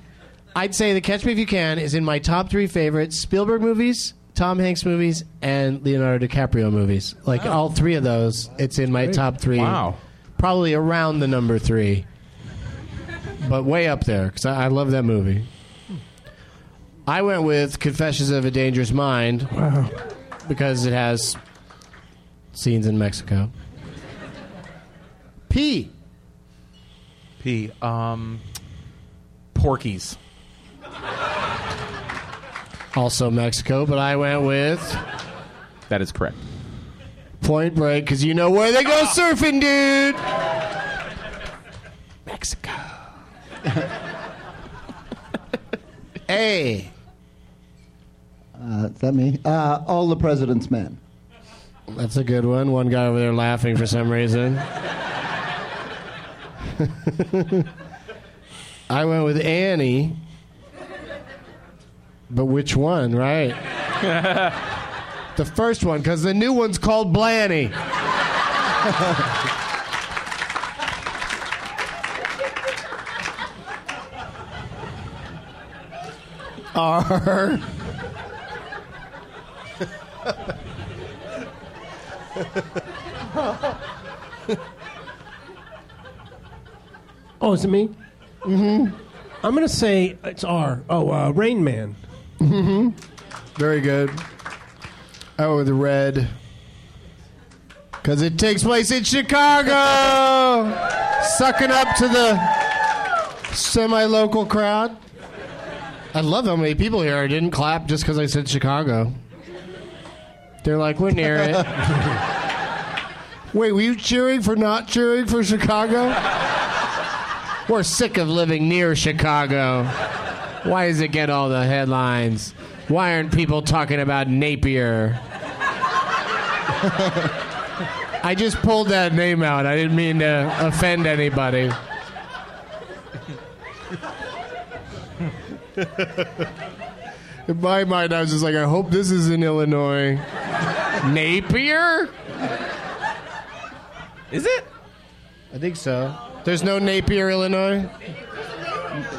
I'd say the Catch Me If You Can is in my top three favorite Spielberg movies, Tom Hanks movies, and Leonardo DiCaprio movies. Like oh. all three of those, it's in my top three. Wow. Probably around the number three, but way up there because I, I love that movie. I went with Confessions of a Dangerous Mind wow. because it has scenes in Mexico. P. P. Um, Porky's. Also Mexico, but I went with That is correct. Point Break because you know where they go surfing, dude. Mexico. A. Uh, is that me? Uh, All the President's Men. That's a good one. One guy over there laughing for some reason. I went with Annie. But which one, right? the first one, because the new one's called Blanny. are. Oh, is it me? Mm-hmm. I'm gonna say it's R. Oh, uh, Rain Man. Mm-hmm. Very good. Oh, the red. Because it takes place in Chicago! Sucking up to the semi local crowd. I love how many people here I didn't clap just because I said Chicago. They're like, we're near it. Wait, were you cheering for not cheering for Chicago? We're sick of living near Chicago. Why does it get all the headlines? Why aren't people talking about Napier? I just pulled that name out. I didn't mean to offend anybody. In my mind, I was just like, I hope this is in Illinois. Napier? Is it? I think so. There's no Napier, Illinois?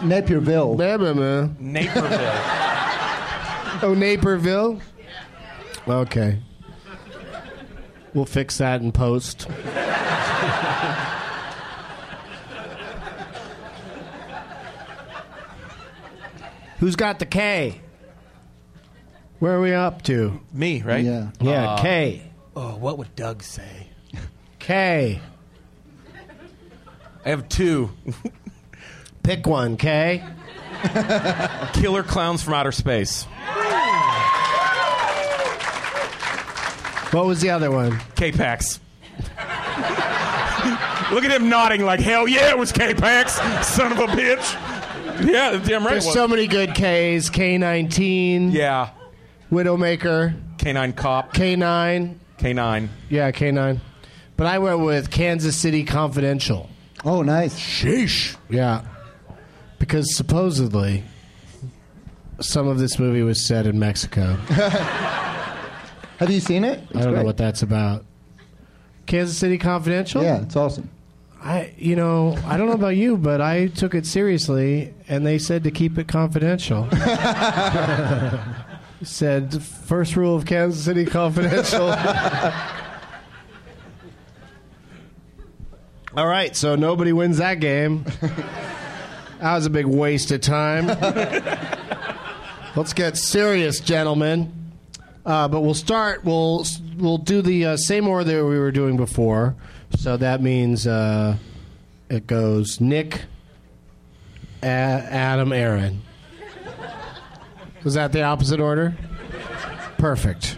Napierville. Naperville. oh, Naperville? Okay. We'll fix that in post. Who's got the K? Where are we up to? Me, right? Yeah. Yeah, Uh, K. Oh, what would Doug say? K. I have two. Pick one, K. Killer clowns from outer space. What was the other one? K-Pax. Look at him nodding like, hell yeah, it was K-Pax, son of a bitch. Yeah, damn right. There's so many good Ks. K19. Yeah. Widowmaker. K9 Cop. K9. K9. Yeah, K9. But I went with Kansas City Confidential. Oh, nice. Sheesh. Yeah. Because supposedly some of this movie was set in Mexico. Have you seen it? I don't know what that's about. Kansas City Confidential? Yeah, it's awesome. I you know, I don't know about you, but I took it seriously and they said to keep it confidential. said first rule of Kansas City Confidential. All right, so nobody wins that game. That was a big waste of time. Let's get serious, gentlemen. Uh, but we'll start. We'll we'll do the uh, same order that we were doing before. So that means uh, it goes Nick, A- Adam, Aaron. Was that the opposite order? Perfect.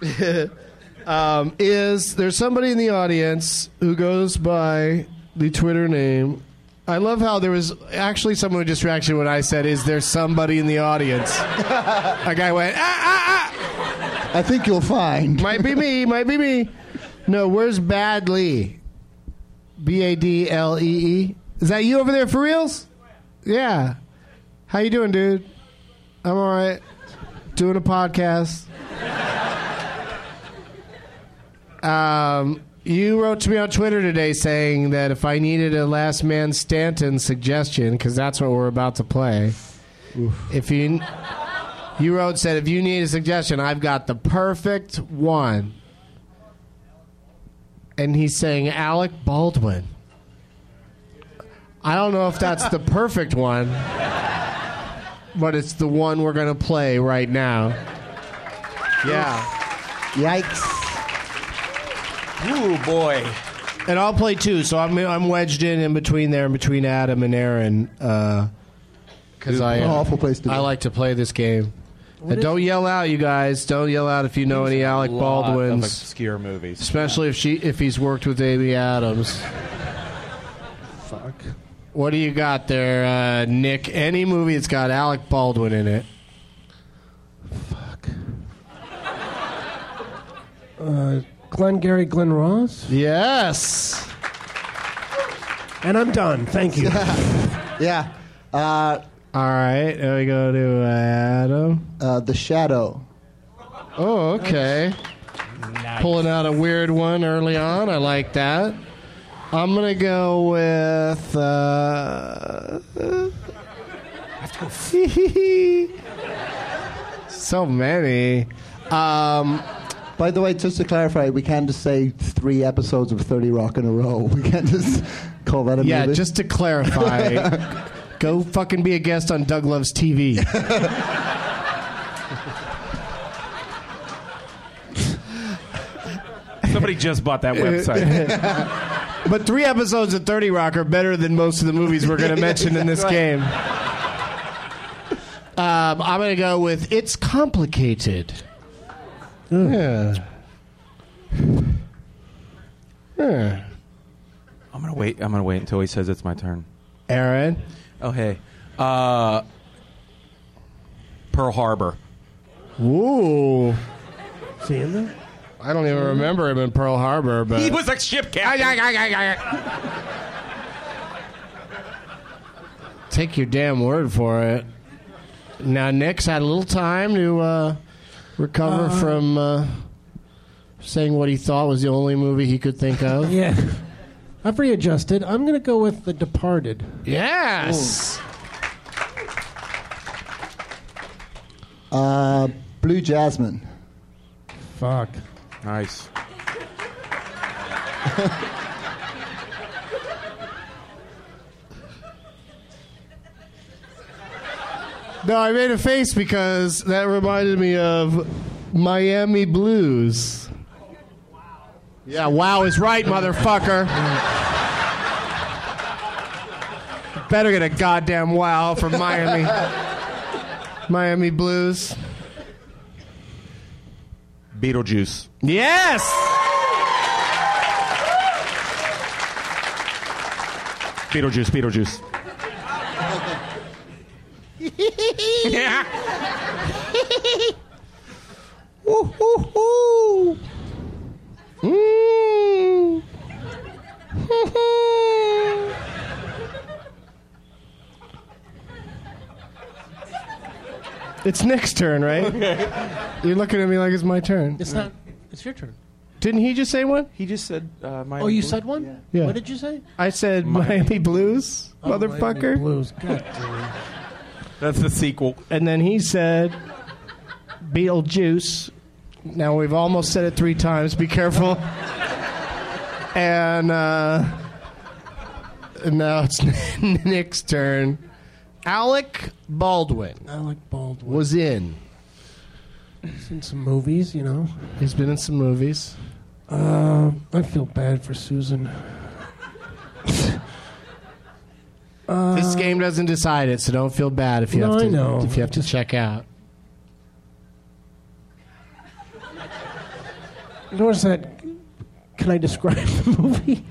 um, is there somebody in the audience who goes by the Twitter name? I love how there was actually someone who just reacted when I said, "Is there somebody in the audience?" A guy went, "Ah ah ah." I think you'll find. Might be me. Might be me. No, where's Badly? B A D L E E. Is that you over there for reals? Yeah. How you doing, dude? I'm all right. Doing a podcast. Um, you wrote to me on Twitter today saying that if I needed a Last Man Stanton suggestion, because that's what we're about to play, if you you wrote said if you need a suggestion, I've got the perfect one. And he's saying Alec Baldwin. I don't know if that's the perfect one, but it's the one we're going to play right now. Yeah. Yikes. Ooh, boy. And I'll play two, so I'm I'm wedged in in between there, in between Adam and Aaron, because I An awful place to I be. like to play this game. And don't yell out, you guys. Don't yell out if you know any Alec Lot Baldwins, Of obscure movies. especially if she if he's worked with Amy Adams. Fuck. What do you got there, uh, Nick? Any movie that's got Alec Baldwin in it? Fuck. Uh, Glengarry Glen Ross. Yes. And I'm done. Thank you. Yeah. Uh, All right. There we go to Adam. uh, the Shadow. Oh, okay. Pulling out a weird one early on. I like that. I'm gonna go with. Uh, so many. Um, By the way, just to clarify, we can't just say three episodes of 30 Rock in a row. We can't just call that a yeah, movie. Yeah, just to clarify, go fucking be a guest on Doug Loves TV. Somebody just bought that website. but three episodes of 30 Rock are better than most of the movies we're going to mention in this Right. game. Um, I'm going to go with It's Complicated. Yeah. Yeah. I'm gonna wait. I'm gonna wait until he says it's my turn. Aaron. Oh hey, uh, Pearl Harbor. Ooh. See him there? I don't even remember him in Pearl Harbor, but He was a ship captain. take your damn word for it. Now Nick's had a little time to uh, recover Uh, from uh, saying what he thought was the only movie he could think of. Yeah. I've readjusted. I'm going to go with The Departed. Yes. uh, Blue Jasmine. Fuck. Nice. No, I made a face because that reminded me of Miami Blues. Yeah, wow is right, motherfucker. Better get a goddamn wow from Miami. Miami Blues. Beetlejuice. Yes. Beetlejuice. Beetlejuice. Woo, woo, woo. Mm. it's Nick's turn, right? You're looking at me like it's my turn. It's not. It's your turn. Didn't he just say one? He just said. Uh, Miami Oh, you Blues. said one? Yeah. What did you say? I said Miami Blues, Oh, Miami motherfucker. Blues. God damn it. That's the sequel. And then he said Beetlejuice. Now we've almost said it three times. Be careful. and, uh, and now it's Nick's turn. Alec Baldwin Alec Baldwin. was in. He's in some movies, you know. He's been in some movies. Uh, I feel bad for Susan. This game doesn't decide it, so don't feel bad if you No, have to I know. if you have to check out. Notice that. Can I describe the movie?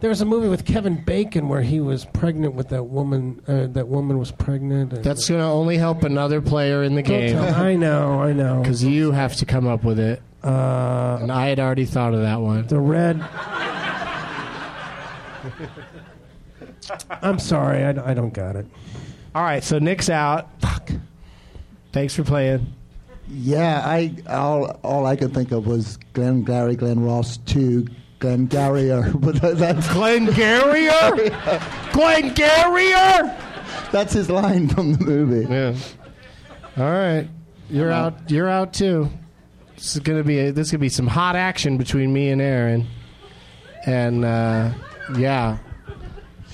There was a movie with Kevin Bacon where he was pregnant with that woman. Uh, that woman was pregnant. and- That's going to only help another player in the game I know, I know. because you have to come up with it. Uh, And I had already thought of that one. the red. I'm sorry, I don't got it. All right, so Nick's out. Fuck. Thanks for playing. Yeah, I all all I could think of was Glenn Gary, Glen Ross two, Glenn Garrier, but that's Glenn Garrier? Glenn Garrier? that's his line from the movie. Yeah. All right. You're out. You're out too. This is gonna be a, this is gonna be some hot action between me and Aaron. And uh, yeah,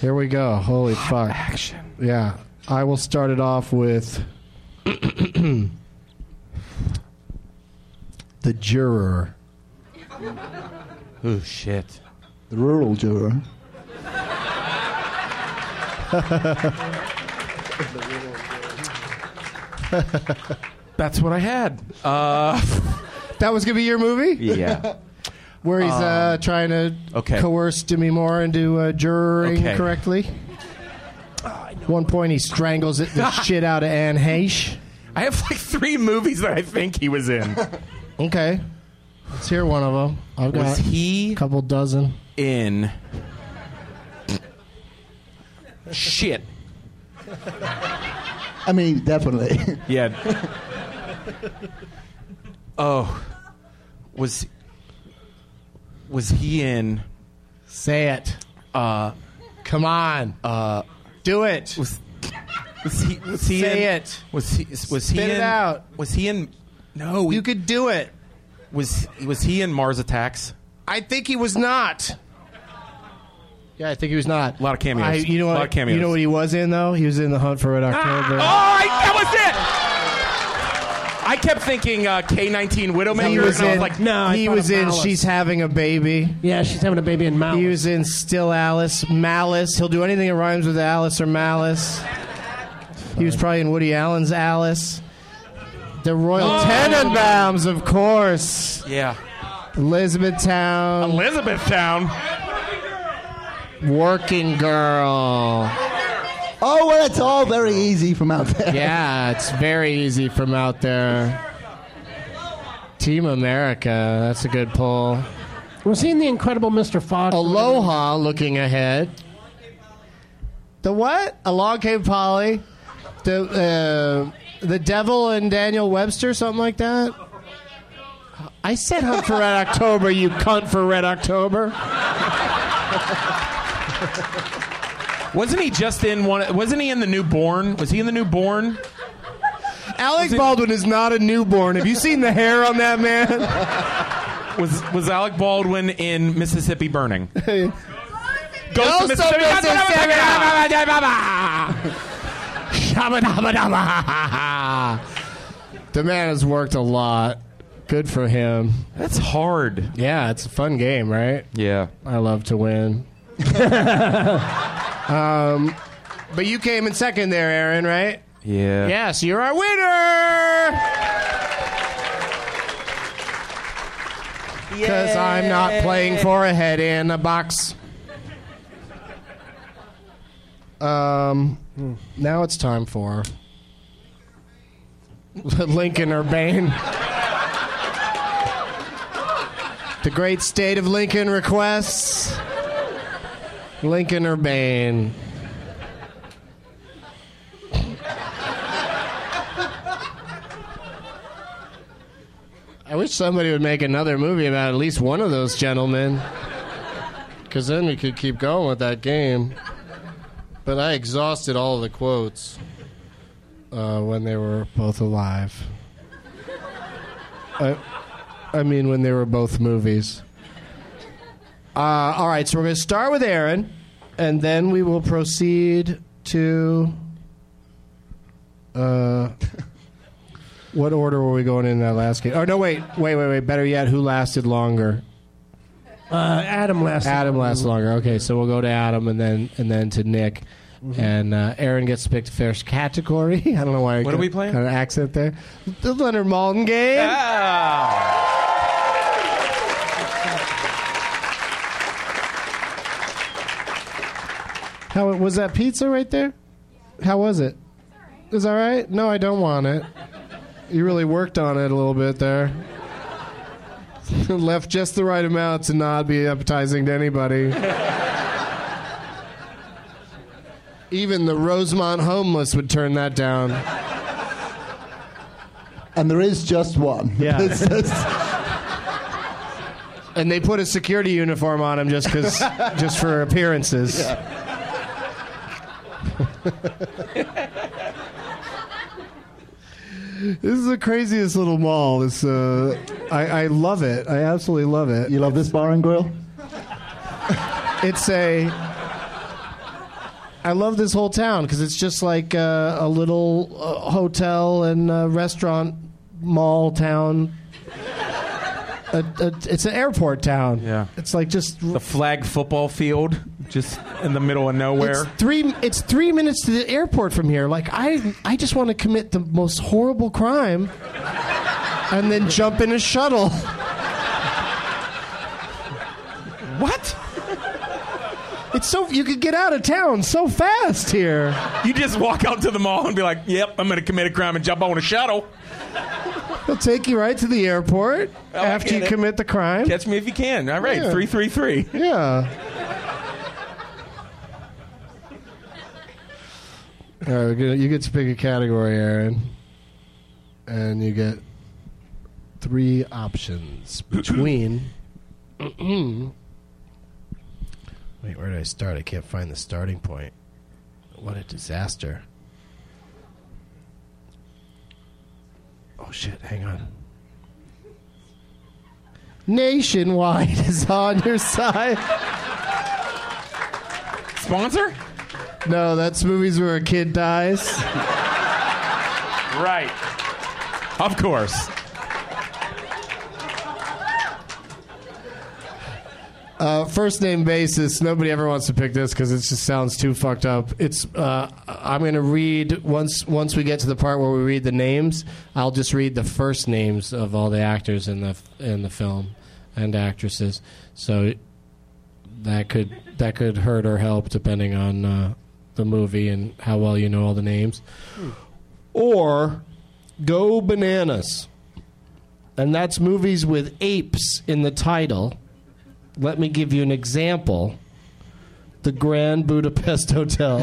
here we go. Holy fuck! Action. Yeah, I will start it off with the juror. Oh shit. The rural juror. That's what I had. Uh, That was gonna be your movie, yeah. where he's uh, trying to okay. coerce Demi Moore into uh, juroring Okay. correctly. One point, he strangles it, the shit out of Anne Heche. I have like three movies that I think he was in. Okay, let's hear one of them. I've got Was he a couple dozen. in? Shit. I mean, definitely. Yeah. oh, was was he in? Say it. Uh, Come on, uh, do it. was Was he? Was he Say in, it. Was he? Was he Spit it in? out. Was he in? No, You could do it. was was he in Mars Attacks? I think he was not. Yeah, I think he was not. A lot of cameos. I, you know A what? lot of cameos. You know what he was in though? He was in the Hunt for Red October. Oh, I, that was it. I kept thinking uh, K-19 Widowmaker, he was and I was in. like, No, I he thought was of in. Malice. She's having a baby. Yeah, she's having a baby in Malice. He was in Still Alice, Malice. He'll do anything that rhymes with Alice or Malice. He was probably in Woody Allen's Alice. The Royal Tenenbaums, of course. yeah, Elizabethtown, Elizabethtown. Working Girl. Oh, well, it's all very easy from out there. Yeah, it's very easy from out there. Team America, that's a good pull. We're seeing the Incredible Mr. Fox? Aloha, looking ahead. The what? Along came Polly. The uh, the Devil and Daniel Webster, something like that. I said hunt for Red October, you cunt for Red October. Wasn't he just in one? Wasn't he in the Newborn? Was he in the Newborn? Alec Baldwin is not a newborn. Have you seen the hair on that man? Was was Alec Baldwin in Mississippi Burning? Ghost Ghost of Mississippi. The man has worked a lot. Good for him. That's hard. Yeah, it's a fun game, right? Yeah. I love to win. um, but you came in second there, Aaron, right? Yeah. Yes, you're our winner. Because I'm not playing for a head in a box. Um, now it's time for Lincoln or Bane. the great state of Lincoln requests Lincoln or Bane. I wish somebody would make another movie about at least one of those gentlemen. Because then we could keep going with that game. But I exhausted all the quotes uh, when they were both alive. I, I mean, when they were both movies. Uh, all right, so we're going to start with Aaron, and then we will proceed to. Uh, what order were we going in that last game? Oh no, wait, wait, wait, wait. Better yet, who lasted longer? Uh, Adam last. Adam lasted longer. Okay, so we'll go to Adam and then and then to Nick. Mm-hmm. And uh, Aaron gets to pick the first category. I don't know why. I What are we playing? Kind of accent there. The Leonard Maltin game. Ah. How was that pizza right there? How was it? Is that right? No, I don't want it. You really worked on it a little bit there. Left just the right amount to not be appetizing to anybody. Even the Rosemont homeless would turn that down. And there is just one. Yeah. Just- And they put a security uniform on him just because, just for appearances. this is the craziest little mall. This, uh, I, I love it. I absolutely love it. you love this bar and grill? It's a. I love this whole town because it's just like uh, a little uh, hotel and uh, restaurant mall town. A, a, it's an airport town. Yeah. It's like just The flag football field, just in the middle of nowhere. It's three. It's three minutes to the airport from here. Like I, I just want to commit the most horrible crime, and then jump in a shuttle. what? It's so you could get out of town so fast here. You just walk out to the mall and be like, "Yep, I'm going to commit a crime and jump on a shuttle." They'll take you right to the airport Oh, after you it. commit the crime. Catch me if you can. All right, Yeah. three three three. Yeah. All right, you get to pick a category, Aaron, and you get three options between. Wait, where did I start? I can't find the starting point. What a disaster! Oh shit! Hang on. Nationwide is on your side. Sponsor? No, that's movies where a kid dies. Right. Of course. Uh, first name basis. Nobody ever wants to pick this because it just sounds too fucked up. It's. Uh, I'm going to read once. Once we get to the part where we read the names, I'll just read the first names of all the actors in the in the film and actresses. So that could that could hurt or help depending on uh, the movie and how well you know all the names. Or go bananas, and that's movies with apes in the title let me give you an example the Grand Budapest Hotel.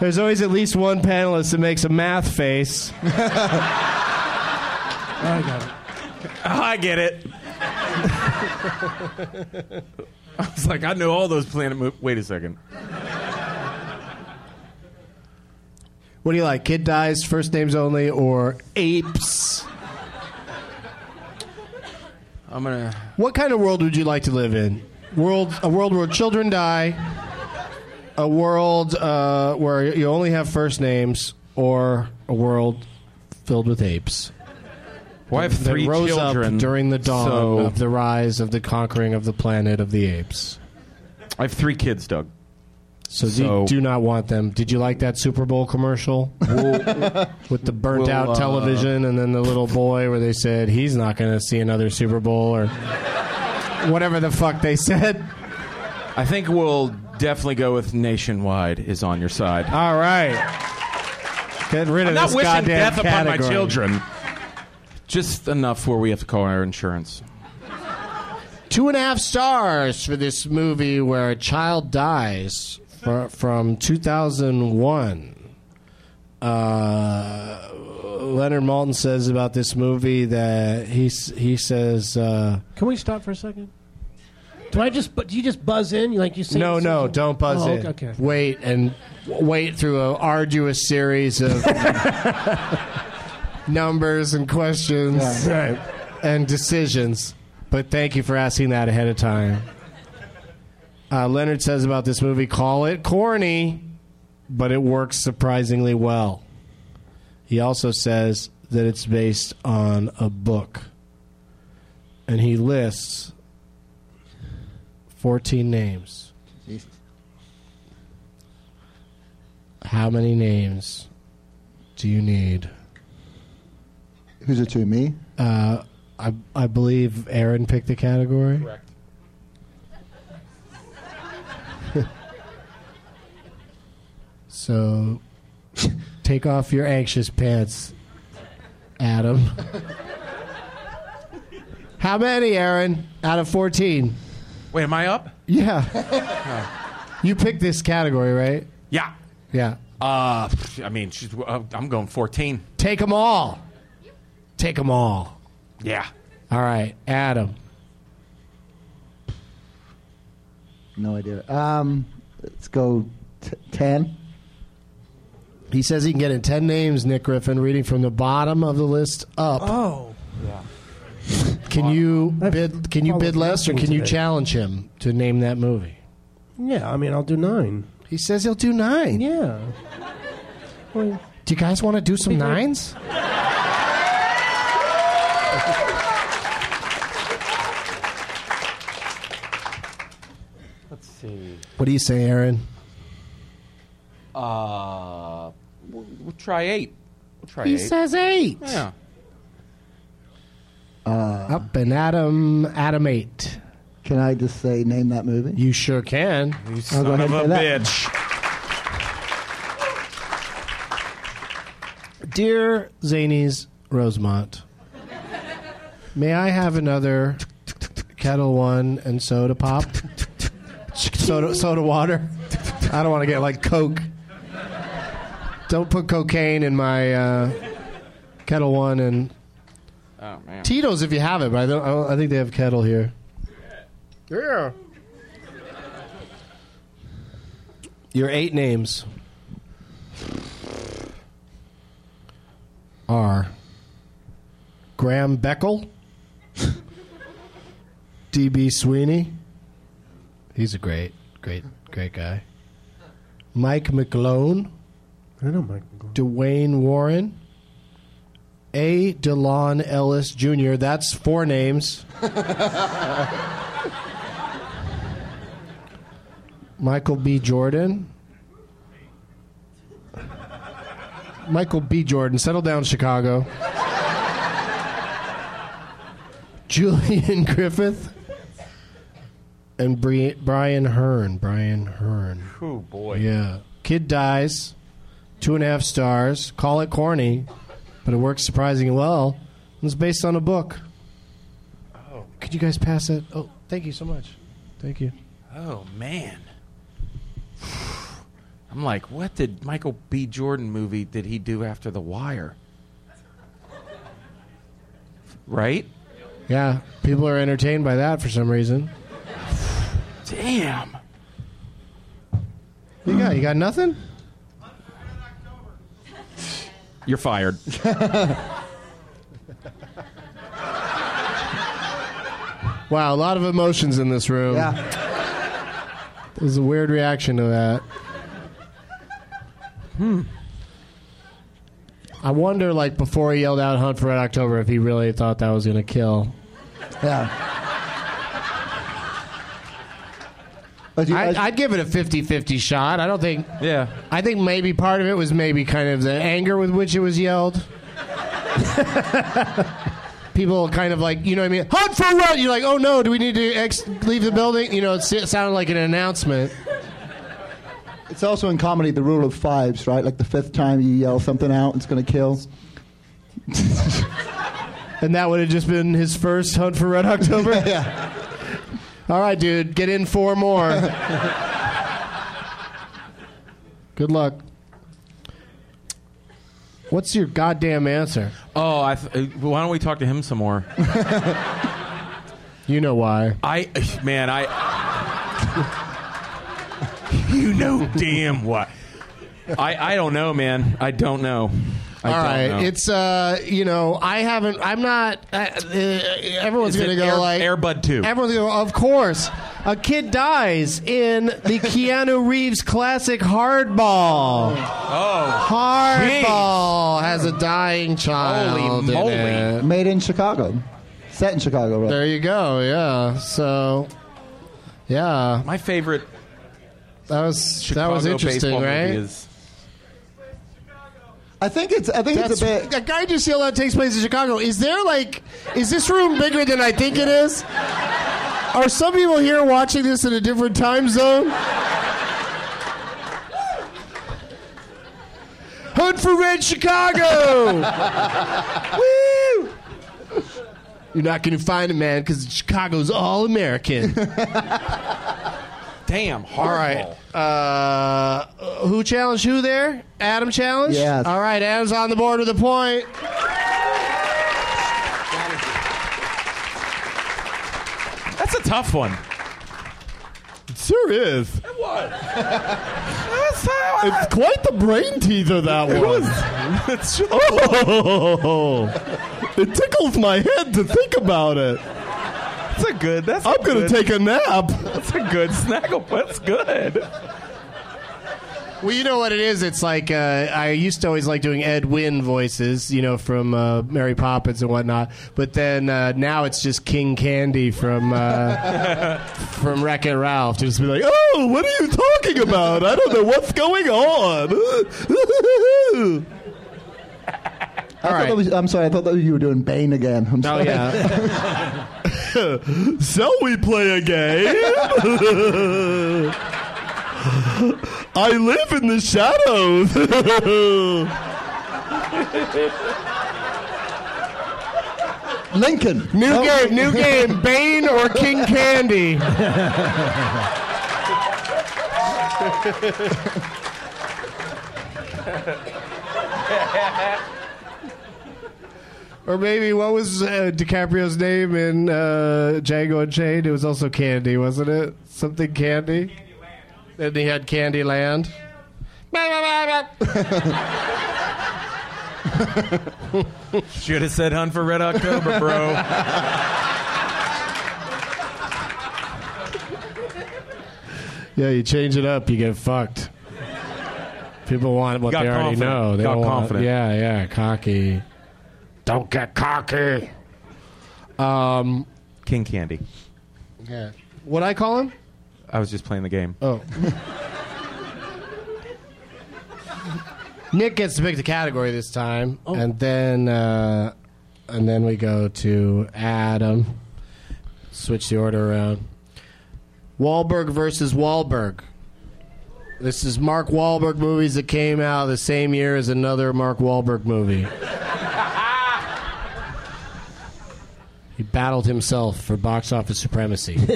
There's always at least one panelist that makes a math face. I got it. I get it. I was like, I know all those planet movies. Wait a second. What do you like? Kid dies, first names only, or apes? I'm gonna. What kind of world would you like to live in? World, a world where children die, a world uh, where you only have first names, or a world filled with apes. Well, I have that three rose children, up during the dawn so- of the rise of the conquering of the planet of the apes. I have three kids, Doug. So, So- do, do not want them. Did you like that Super Bowl commercial with the burnt we'll, out uh, television and then the little boy where they said he's not going to see another Super Bowl or whatever the fuck they said? I think we'll definitely go with Nationwide is on your side. All right. Get rid of I'm not this wishing goddamn death upon my category. children. Just enough where we have to call our insurance. Two and a half stars for this movie where a child dies fr- from 2001. Uh, Leonard Maltin says about this movie that he s- he says uh, Can we stop for a second? Do I just? bu- Do you just buzz in? You like you say? no no don't buzz Oh, in okay. wait and w- wait through an arduous series of numbers and questions Right. and decisions. But thank you for asking that ahead of time. Uh, Leonard says about this movie call it corny, but it works surprisingly well. He also says that it's based on a book. And he lists 14 names. How many names do you need? Who's it to? Me? Uh, I, I believe Aaron picked the category. Correct. So take off your anxious pants, Adam. How many, Aaron, out of 14? Wait, am I up? Yeah. you picked this category, right? Yeah. Yeah. Uh, I mean, she's, uh, I'm going 14. Take them all. Take them all. Yeah. All right, Adam. No idea. Um, let's go t- ten. He says he can get in 10 names, Nick Griffin, reading from the bottom of the list up. Oh. Yeah. Can you bid can you bid less or can you today. challenge him to name that movie? Yeah. I mean, I'll do nine. He says he'll do 9. Yeah. Well, Do you guys want to do some Be great. nines? See. What do you say, Aaron? Uh, we'll, we'll try eight. We'll try He eight. says 8. yeah. Uh, Up and Adam Adam 8. Can I just say name that movie? You sure can. You go son ahead of a and say bitch. Dear Zanies Rosemont, may I have another Ketel One and soda pop? soda, soda water. I don't want to get like Coke. Don't put cocaine in my uh, Ketel One and oh, man. Tito's if you have it, but I don't. I, don't, I think they have Ketel here. Yeah. Your eight names are Graham Beckel, D.B. Sweeney, He's a great, great, great guy. Mike McGlone, I know Mike. DeWayne Warren, A. DeLon Ellis Jr. That's four names. Michael B. Jordan. Michael B. Jordan, settle down, Chicago. Julian Griffith. And Bri- Bryan Hearne. Bryan Hearne. Oh boy. Yeah. Kid dies. Two and a half stars. Call it corny, but it works surprisingly well. It's based on a book. Oh. Could you guys pass it? Oh, thank you so much. Thank you. Oh man. I'm like, what did Michael B. Jordan movie did he do after The Wire? Right? Yeah, people are entertained by that for some reason. Damn. You got you got nothing? You're fired. Wow, a lot of emotions in this room. Yeah. There's a weird reaction to that. Hmm. I wonder, like, before he yelled out "Hunt for Red October," if he really thought that was going to kill. Yeah. But you I, guys- I'd give it a 50-50 shot. I don't think. Yeah. I think maybe part of it was maybe kind of the anger with which it was yelled. People kind of like, you know what I mean? Hunt for Red! You're like, oh no, do we need to ex- leave the building? You know, it sounded like an announcement. It's also in comedy the rule of fives, right? Like the fifth time you yell something out, it's going to kill. And that would have just been his first Hunt for Red October? yeah. All right, dude, get in four more. Good luck. What's your goddamn answer? Oh, I th- uh, why don't we talk to him some more? You know why. I man, I You know damn what. I I don't know, man. I don't know. I All know. it's uh, you know, I haven't. I'm not. Uh, uh, everyone's Is gonna go Air- like Airbud 2? Everyone's gonna go. Of course, a kid dies in the Keanu Reeves classic Hardball. Oh, Hardball has a dying child. Holy in moly. it. Made in Chicago. Set in Chicago, right? There you go. Yeah. So, yeah, my favorite that was Chicago that was interesting, baseball right? I think it's. I think That's, it's a bit. a guy just yelled out takes place in Chicago. Is there like, is this room bigger than I think it is? Are some people here watching this in a different time zone? Hunt for Red Chicago! Woo! You're not going to find it, man, because Chicago's all American. damn hard. All right. Uh, who challenged who there? Adam challenged? Yes. All right, Adam's on the board with a point. That's a tough one. It sure is. What? It's quite the brain teaser, that one. it's Oh, it tickles my head to think about it. That's a good. That's I'm going to take a nap. That's a good snaggle. That's good. Well, you know what it is? It's like uh, I used to always like doing Ed Wynn voices, you know, from uh, Mary Poppins and whatnot. But then uh, now it's just King Candy from uh, from Wreck It Ralph to just be like, "Oh, what are you talking about? I don't know what's going on." I thought that was, I'm sorry. I thought that you were doing Bane again. I'm Oh sorry. yeah. Shall we play a game? I live in the shadows. Lincoln. New No. game, new game. Bane or King Candy? Or maybe what was uh, DiCaprio's name in uh, Django Unchained? It was also Candy, wasn't it? Something Candy. Then he had Candyland. Should have said Hunt for Red October, bro. Yeah, you change it up, you get fucked. People want what Got they already confident. know. They Got don't want- yeah, yeah, cocky. Don't get cocky. Um, King Candy. yeah. What I call him? I was just playing the game. Oh. Nick gets to pick the category this time, oh. and then uh, and then we go to Adam. Switch the order around. Wahlberg versus Wahlberg. This is Mark Wahlberg movies that came out the same year as another Mark Wahlberg movie. He battled himself for box office supremacy.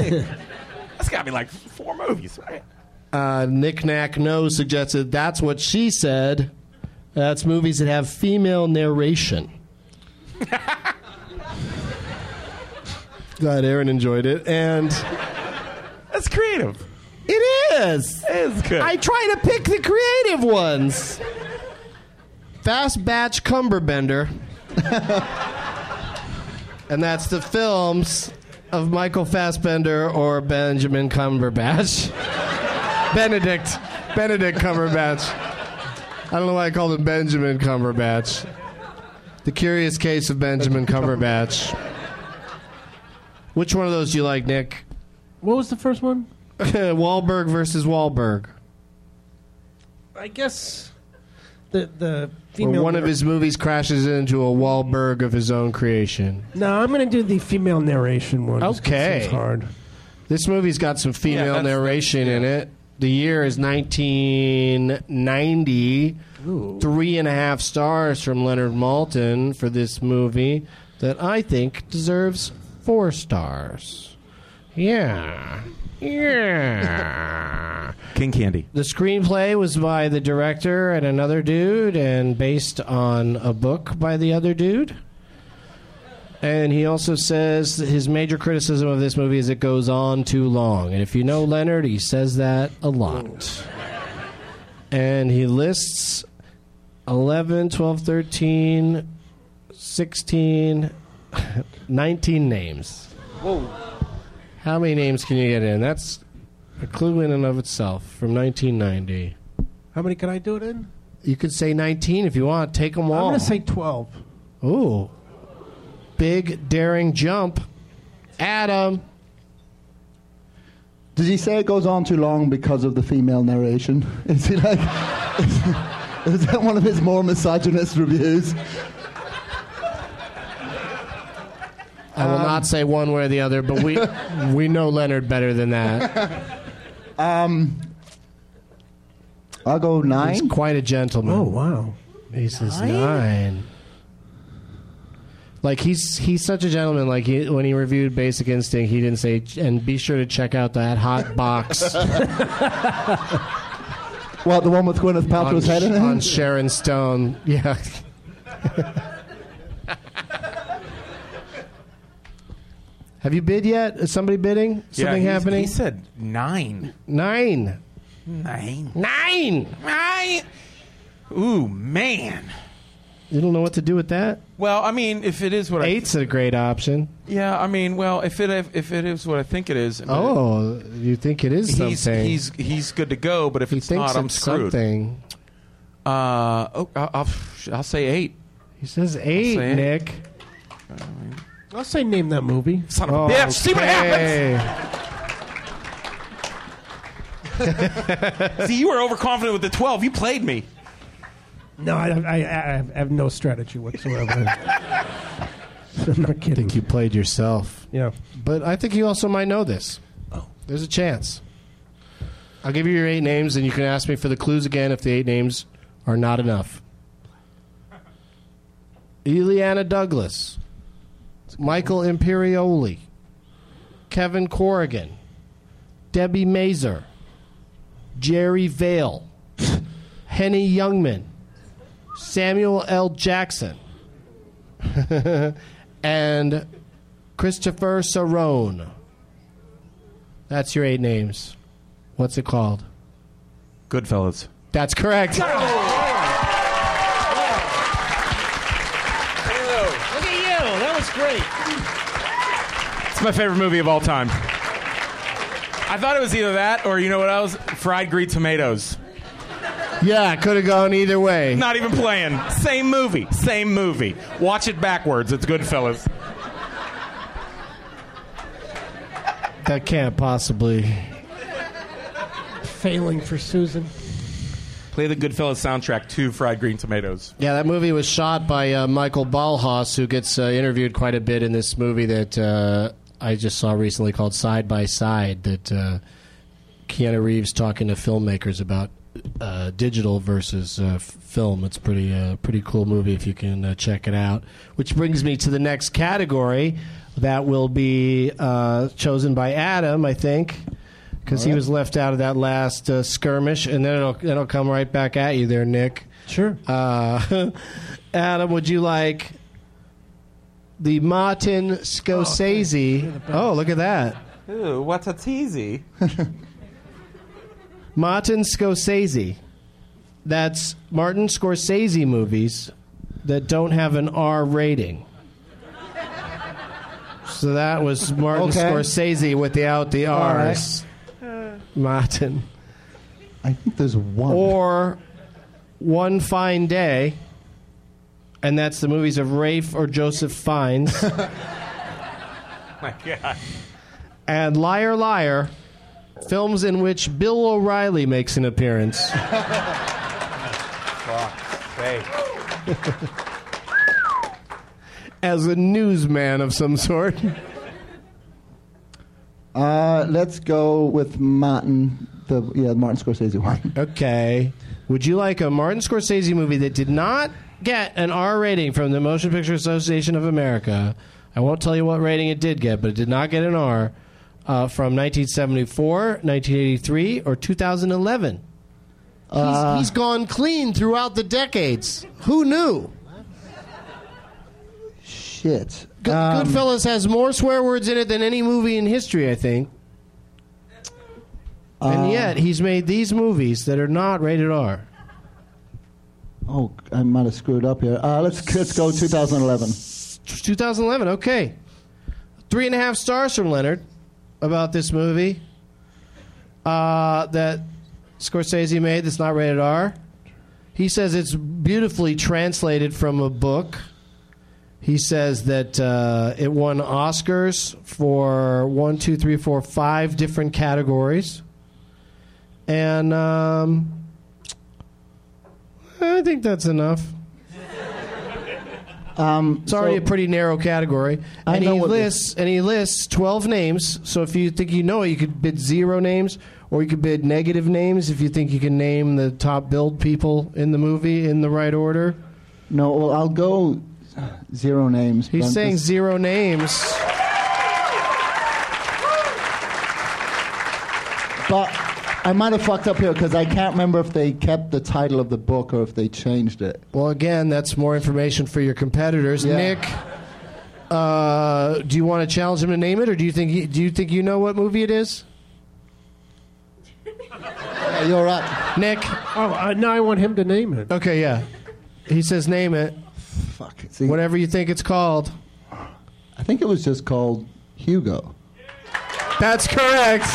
That's got to be like four movies, right? uh, Nick Knack No suggested that's what she said. That's movies that have female narration. Glad Aaron enjoyed it, and That's creative. it is. It's good. I try to pick the creative ones. Fast Batch Cumberbender, and that's the films of Michael Fassbender or Benjamin Cumberbatch. Benedict. Benedict Cumberbatch. I don't know why I called him Benjamin Cumberbatch. The Curious Case of Benjamin Cumberbatch. Which one of those do you like, Nick? What was the first one? Wahlberg versus Wahlberg. I guess the the Where female. one of his movies crashes into a Wahlberg of his own creation. No, I'm going to do the female narration one. just 'cause it Okay. seems hard. This movie's got some female that's- narration in it. The year is 1990. Three and a half stars from Leonard Maltin for this movie that I think deserves four stars. Yeah. Yeah. King Candy. The screenplay was by the director and another dude, and based on a book by the other dude. And he also says that his major criticism of this movie is it goes on too long. And if you know Leonard, he says that a lot. And he lists 11, 12, 13, 16, 19 names. Whoa. How many names can you get in? That's a clue in and of itself from 1990. How many can I do it in? You could say 19 if you want. Take them all. I'm going to say 12. Ooh. Big daring jump. Adam. Did he say it goes on too long because of the female narration? Is he like. Is that one of his more misogynist reviews? I will not say one way or the other, but we we know Leonard better than that. Um, I'll go nine. He's quite a gentleman. Oh, wow. He says nine. Like he's he's such a gentleman. Like he, when he reviewed Basic Instinct, he didn't say and be sure to check out that hot box What, the one with Gwyneth on, Paltrow's head in it? on Sharon Stone. Yeah. Have you bid yet? Is somebody bidding? Something he's- happening? He said nine. Nine. Nine. Nine. Nine. Ooh, man. You don't know what to do with that? Well, I mean, if it is what Eight's a great option. I yeah, I mean, well, if it if it is what I think it is, I mean, Oh, you think it is he's something? he's he's good to go. But if he it's thinks not, I'm it's screwed. something. Uh, oh, I'll, I'll, I'll say eight. He says eight, say it. Nick. I'll say name that movie. Son of a bitch. See what happens. happens. See, you were overconfident with the twelve. You played me. No, I, I, I have no strategy whatsoever. I'm not kidding. I kidding. think you played yourself. Yeah. But I think you also might know this. Oh. There's a chance. I'll give you your eight names, and you can ask me for the clues again if the eight names are not enough. Illeana Douglas, Michael Imperioli, Kevin Corrigan, Debi Mazar, Jerry Vale, Henny Youngman, Samuel L. Jackson, and Christopher Serrone. That's your eight names. What's it called? Goodfellas. That's correct. Great. It's my favorite movie of all time. I thought it was either that or you know what else? Fried green tomatoes. Yeah, could have gone either way. Not even playing. Same movie. Same movie. Watch it backwards. It's good, fellas. That can't possibly. Failing for Susan. Play the Goodfellas soundtrack to Fried Green Tomatoes. Yeah, that movie was shot by uh, Michael Ballhaus, who gets uh, interviewed quite a bit in this movie that uh, I just saw recently called Side by Side. That uh, Keanu Reeves talking to filmmakers about uh, digital versus uh, film. It's pretty pretty cool movie if you can check it out. Which brings me to the next category that will be chosen by Adam, I think. Because he was left out of that last uh, skirmish, and then it'll it'll come right back at you there, Nick. Sure. Uh, Adam, would you like the Martin Scorsese? Oh, look at that. Ooh, what's a teasy? Martin Scorsese. That's Martin Scorsese movies that don't have an R rating. So that was Martin Okay. Scorsese without the All right. R's. Martin. I think there's one. Or One Fine Day, and that's the movies of Rafe or Joseph Fiennes. My God. and Liar Liar, films in which Bill O'Reilly makes an appearance. As a newsman of some sort. Uh, let's go with Martin. The yeah, Martin Scorsese one. Okay. Would you like a Martin Scorsese movie that did not get an R rating from the Motion Picture Association of America? I won't tell you what rating it did get, but it did not get an R uh, from 1974, 1983, or 2011. Uh, he's, he's gone clean throughout the decades. Who knew? Shit. Good, Um, Goodfellas has more swear words in it than any movie in history, I think. And Uh, yet, he's made these movies that are not rated R. Oh, I might have screwed up here. Uh, let's let's go 2011. 2011, okay. Three and a half stars from Leonard about this movie uh, that Scorsese made that's not rated R. He says it's beautifully translated from a book. He says that uh, it won Oscars for one, two, three, four, five different categories. And um, I think that's enough. Um, It's already so- a pretty narrow category. I And know he lists and he lists twelve names. So if you think you know it, you could bid zero names, or you could bid negative names if you think you can name the top billed people in the movie in the right order. No, well, I'll go zero names. He's I'm saying just- zero names. but I might have fucked up here because I can't remember if they kept the title of the book or if they changed it. Well, again, that's more information for your competitors. Yeah. Nick, uh, do you want to challenge him to name it, or do you think he, do you think you know what movie it is? Yeah, you're right. Nick. Oh, uh, now I want him to name it. Okay, yeah. He says name it. Fuck. See, Whatever you think it's called. I think it was just called Hugo. That's correct.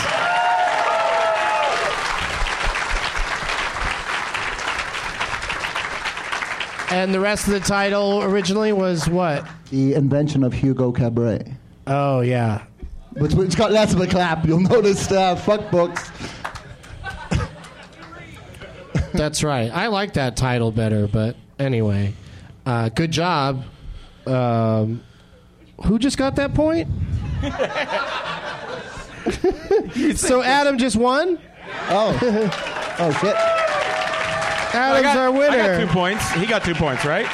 And the rest of the title originally was what? The invention of Hugo Cabret. Oh yeah. Which, which got less of a clap. You'll notice. Uh, fuck books. That's right. I like that title better, but anyway, uh, good job. Um, who just got that point? so Adam just won. Oh. oh shit. I Adam's got, our I got winner. two points. He got two points, right?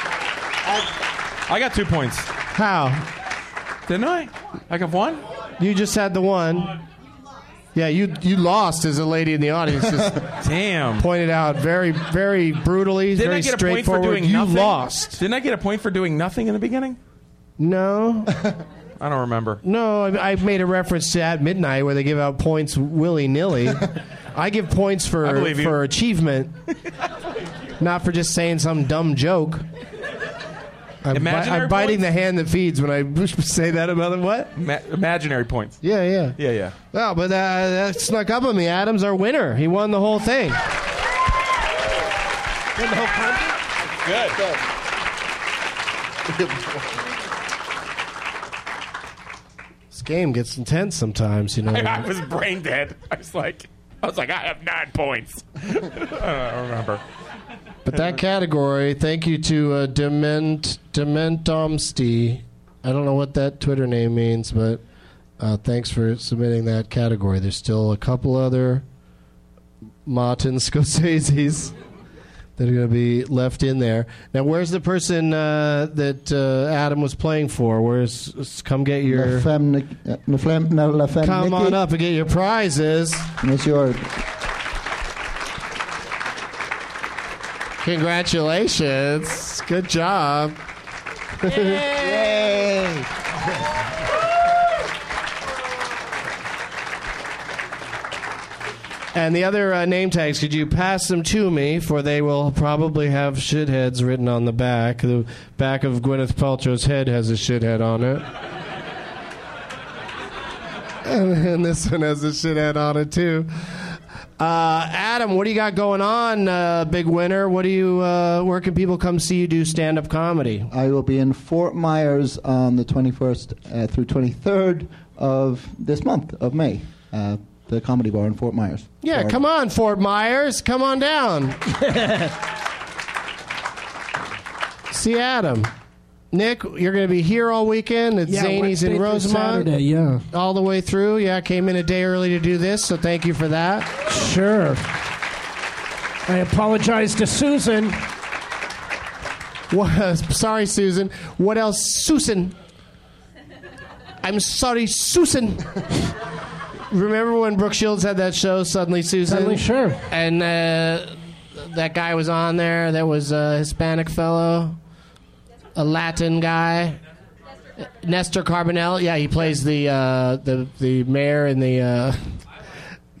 I got two points. How? Didn't I? I got one? You just had the one. Yeah, you you lost as a lady in the audience just Damn. pointed out very very brutally, Didn't very I get a point for straightforward. doing you nothing? lost. Didn't I get a point for doing nothing in the beginning? No, I don't remember. no. I, I made a reference to at midnight where they give out points willy nilly. I give points for believe you. for achievement, not for just saying some dumb joke. I'm, bi- I'm biting points? the hand that feeds when I say that about it. What? Ma- imaginary points. Yeah, yeah. Yeah, yeah. Well, but uh, that snuck up on me. Adam's our winner. He won the whole thing. Good. This game gets intense sometimes, you know. I was brain dead. I was like, I was like, I have nine points. I don't remember. But that category, thank you to uh, Dement Dementomsty. I don't know what that Twitter name means, but uh, thanks for submitting that category. There's still a couple other Martin Scorsese's that are going to be left in there. Now, where's the person uh, that uh, Adam was playing for? Where's come get your La Femme, uh, La Femme, La Femme come Nikki. on up and get your prizes. It's your Congratulations! Good job. Yay! And the other uh, name tags, could you pass them to me? For they will probably have shitheads written on the back. The back of Gwyneth Paltrow's head has a shithead on it. and, and this one has a shithead on it, too. Uh, Adam, what do you got going on, uh, big winner? What do you? Uh, where can people come see you do stand-up comedy? I will be in Fort Myers on the 21st uh, through 23rd of this month of May. Uh, the Comedy Bar in Fort Myers. Yeah, Or- come on, Fort Myers, come on down. see Adam. Nick, you're going to be here all weekend at Yeah, Zanies Wednesday in Rosemont. Saturday, yeah. all the way through. Yeah, I came in a day early to do this, so thank you for that. Sure. I apologize to Susan. What, sorry, Susan. What else, Susan? I'm sorry, Susan. Remember when Brooke Shields had that show, Suddenly Susan? Suddenly, sure. And uh, that guy was on there. That was a Hispanic fellow, a Latin guy. Nestor Carbonell. Yeah, he plays the uh, the the mayor in the uh,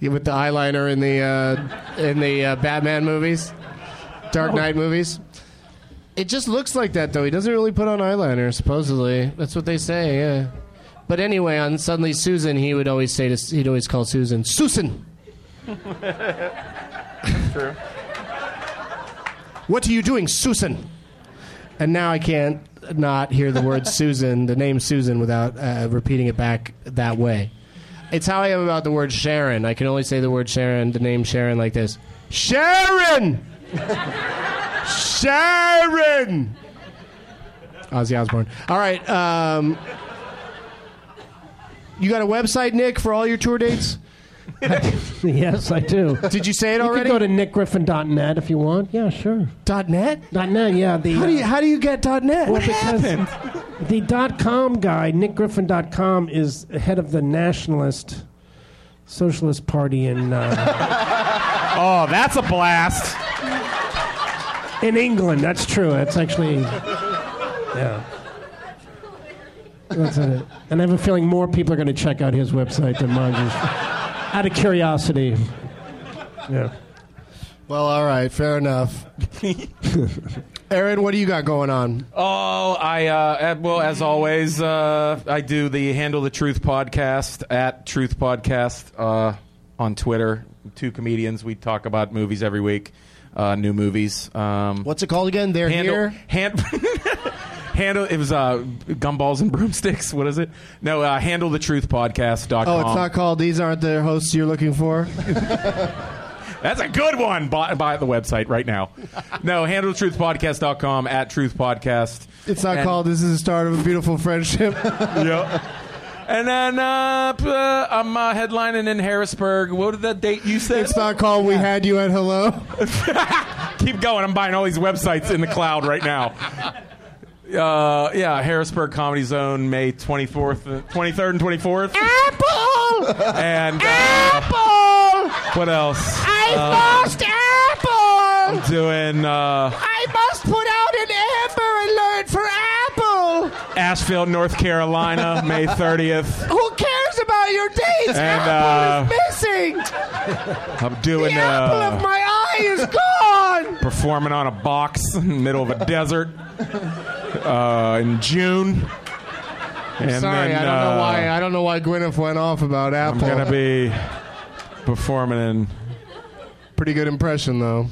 with the eyeliner in the uh, in the uh, Batman movies, Dark Knight movies. It just looks like that though. He doesn't really put on eyeliner. Supposedly, that's what they say. Yeah. But anyway, on Suddenly Susan, he would always say to he'd always call Susan Susan. True. What are you doing, Susan? And now I can't not hear the word Susan, the name Susan, without uh, repeating it back that way. It's how I am about the word Sharon. I can only say the word Sharon, the name Sharon, like this Sharon! Sharon! Ozzy Osbourne. All right. Um, you got a website, Nick, for all your tour dates? yes, I do. Did you say it You already? can go to nickgriffin.net if you want. Yeah, sure. .net? .net, yeah. The, How do you, uh, how do you get .net? well, because the dot .com guy, nickgriffin.com, is head of the Nationalist Socialist Party in uh, Oh, that's a blast. in England. That's true. That's actually, yeah. That's it. And I have a feeling more people are going to check out his website than mine. Just out of curiosity. Yeah. Well, all right, fair enough. Aaron, what do you got going on? Oh, I uh, uh, well as always, uh, I do the Handle the Truth podcast at Truth Podcast uh, on Twitter. Two comedians. We talk about movies every week, uh, new movies. Um, What's it called again? They're handle, here. hand, handle. It was uh, gumballs and broomsticks. What is it? No, uh, handle the truth podcast.com. Oh, it's not called. These aren't the hosts you're looking for. That's a good one. Buy, buy the website right now. No, handlethetruthpodcast.com at truth podcast. It's not And- called. This is the start of a beautiful friendship. yep. And then uh, uh, I'm uh, headlining in Harrisburg. What did that date you said? it's not called. We had you at hello. Keep going. I'm buying all these websites in the cloud right now. Uh, yeah, Harrisburg Comedy Zone, May 24th, uh, 23rd and 24th. Apple. And uh, Apple. what else? I Uh, lost Apple. I'm doing uh, I must put out an Amber Alert for Apple. Asheville, North Carolina, May 30th. Who cares about your dates? And, Apple uh, is missing. I'm doing The apple uh, of my eye is gone. Performing on a box in the middle of a desert. uh, in June. And Sorry, then, I don't know uh, why. I don't know why Gwyneth went off about Apple. I'm gonna be performing in. Pretty good impression, though.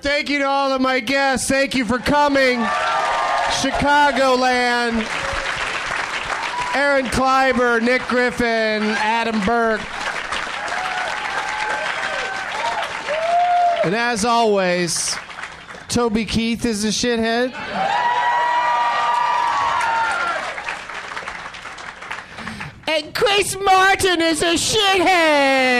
Thank you to all of my guests. Thank you for coming. Chicagoland. Aaron Kleiber, Nick Griffin, Adam Burke. And as always, Toby Keith is a shithead. And Chris Martin is a shithead.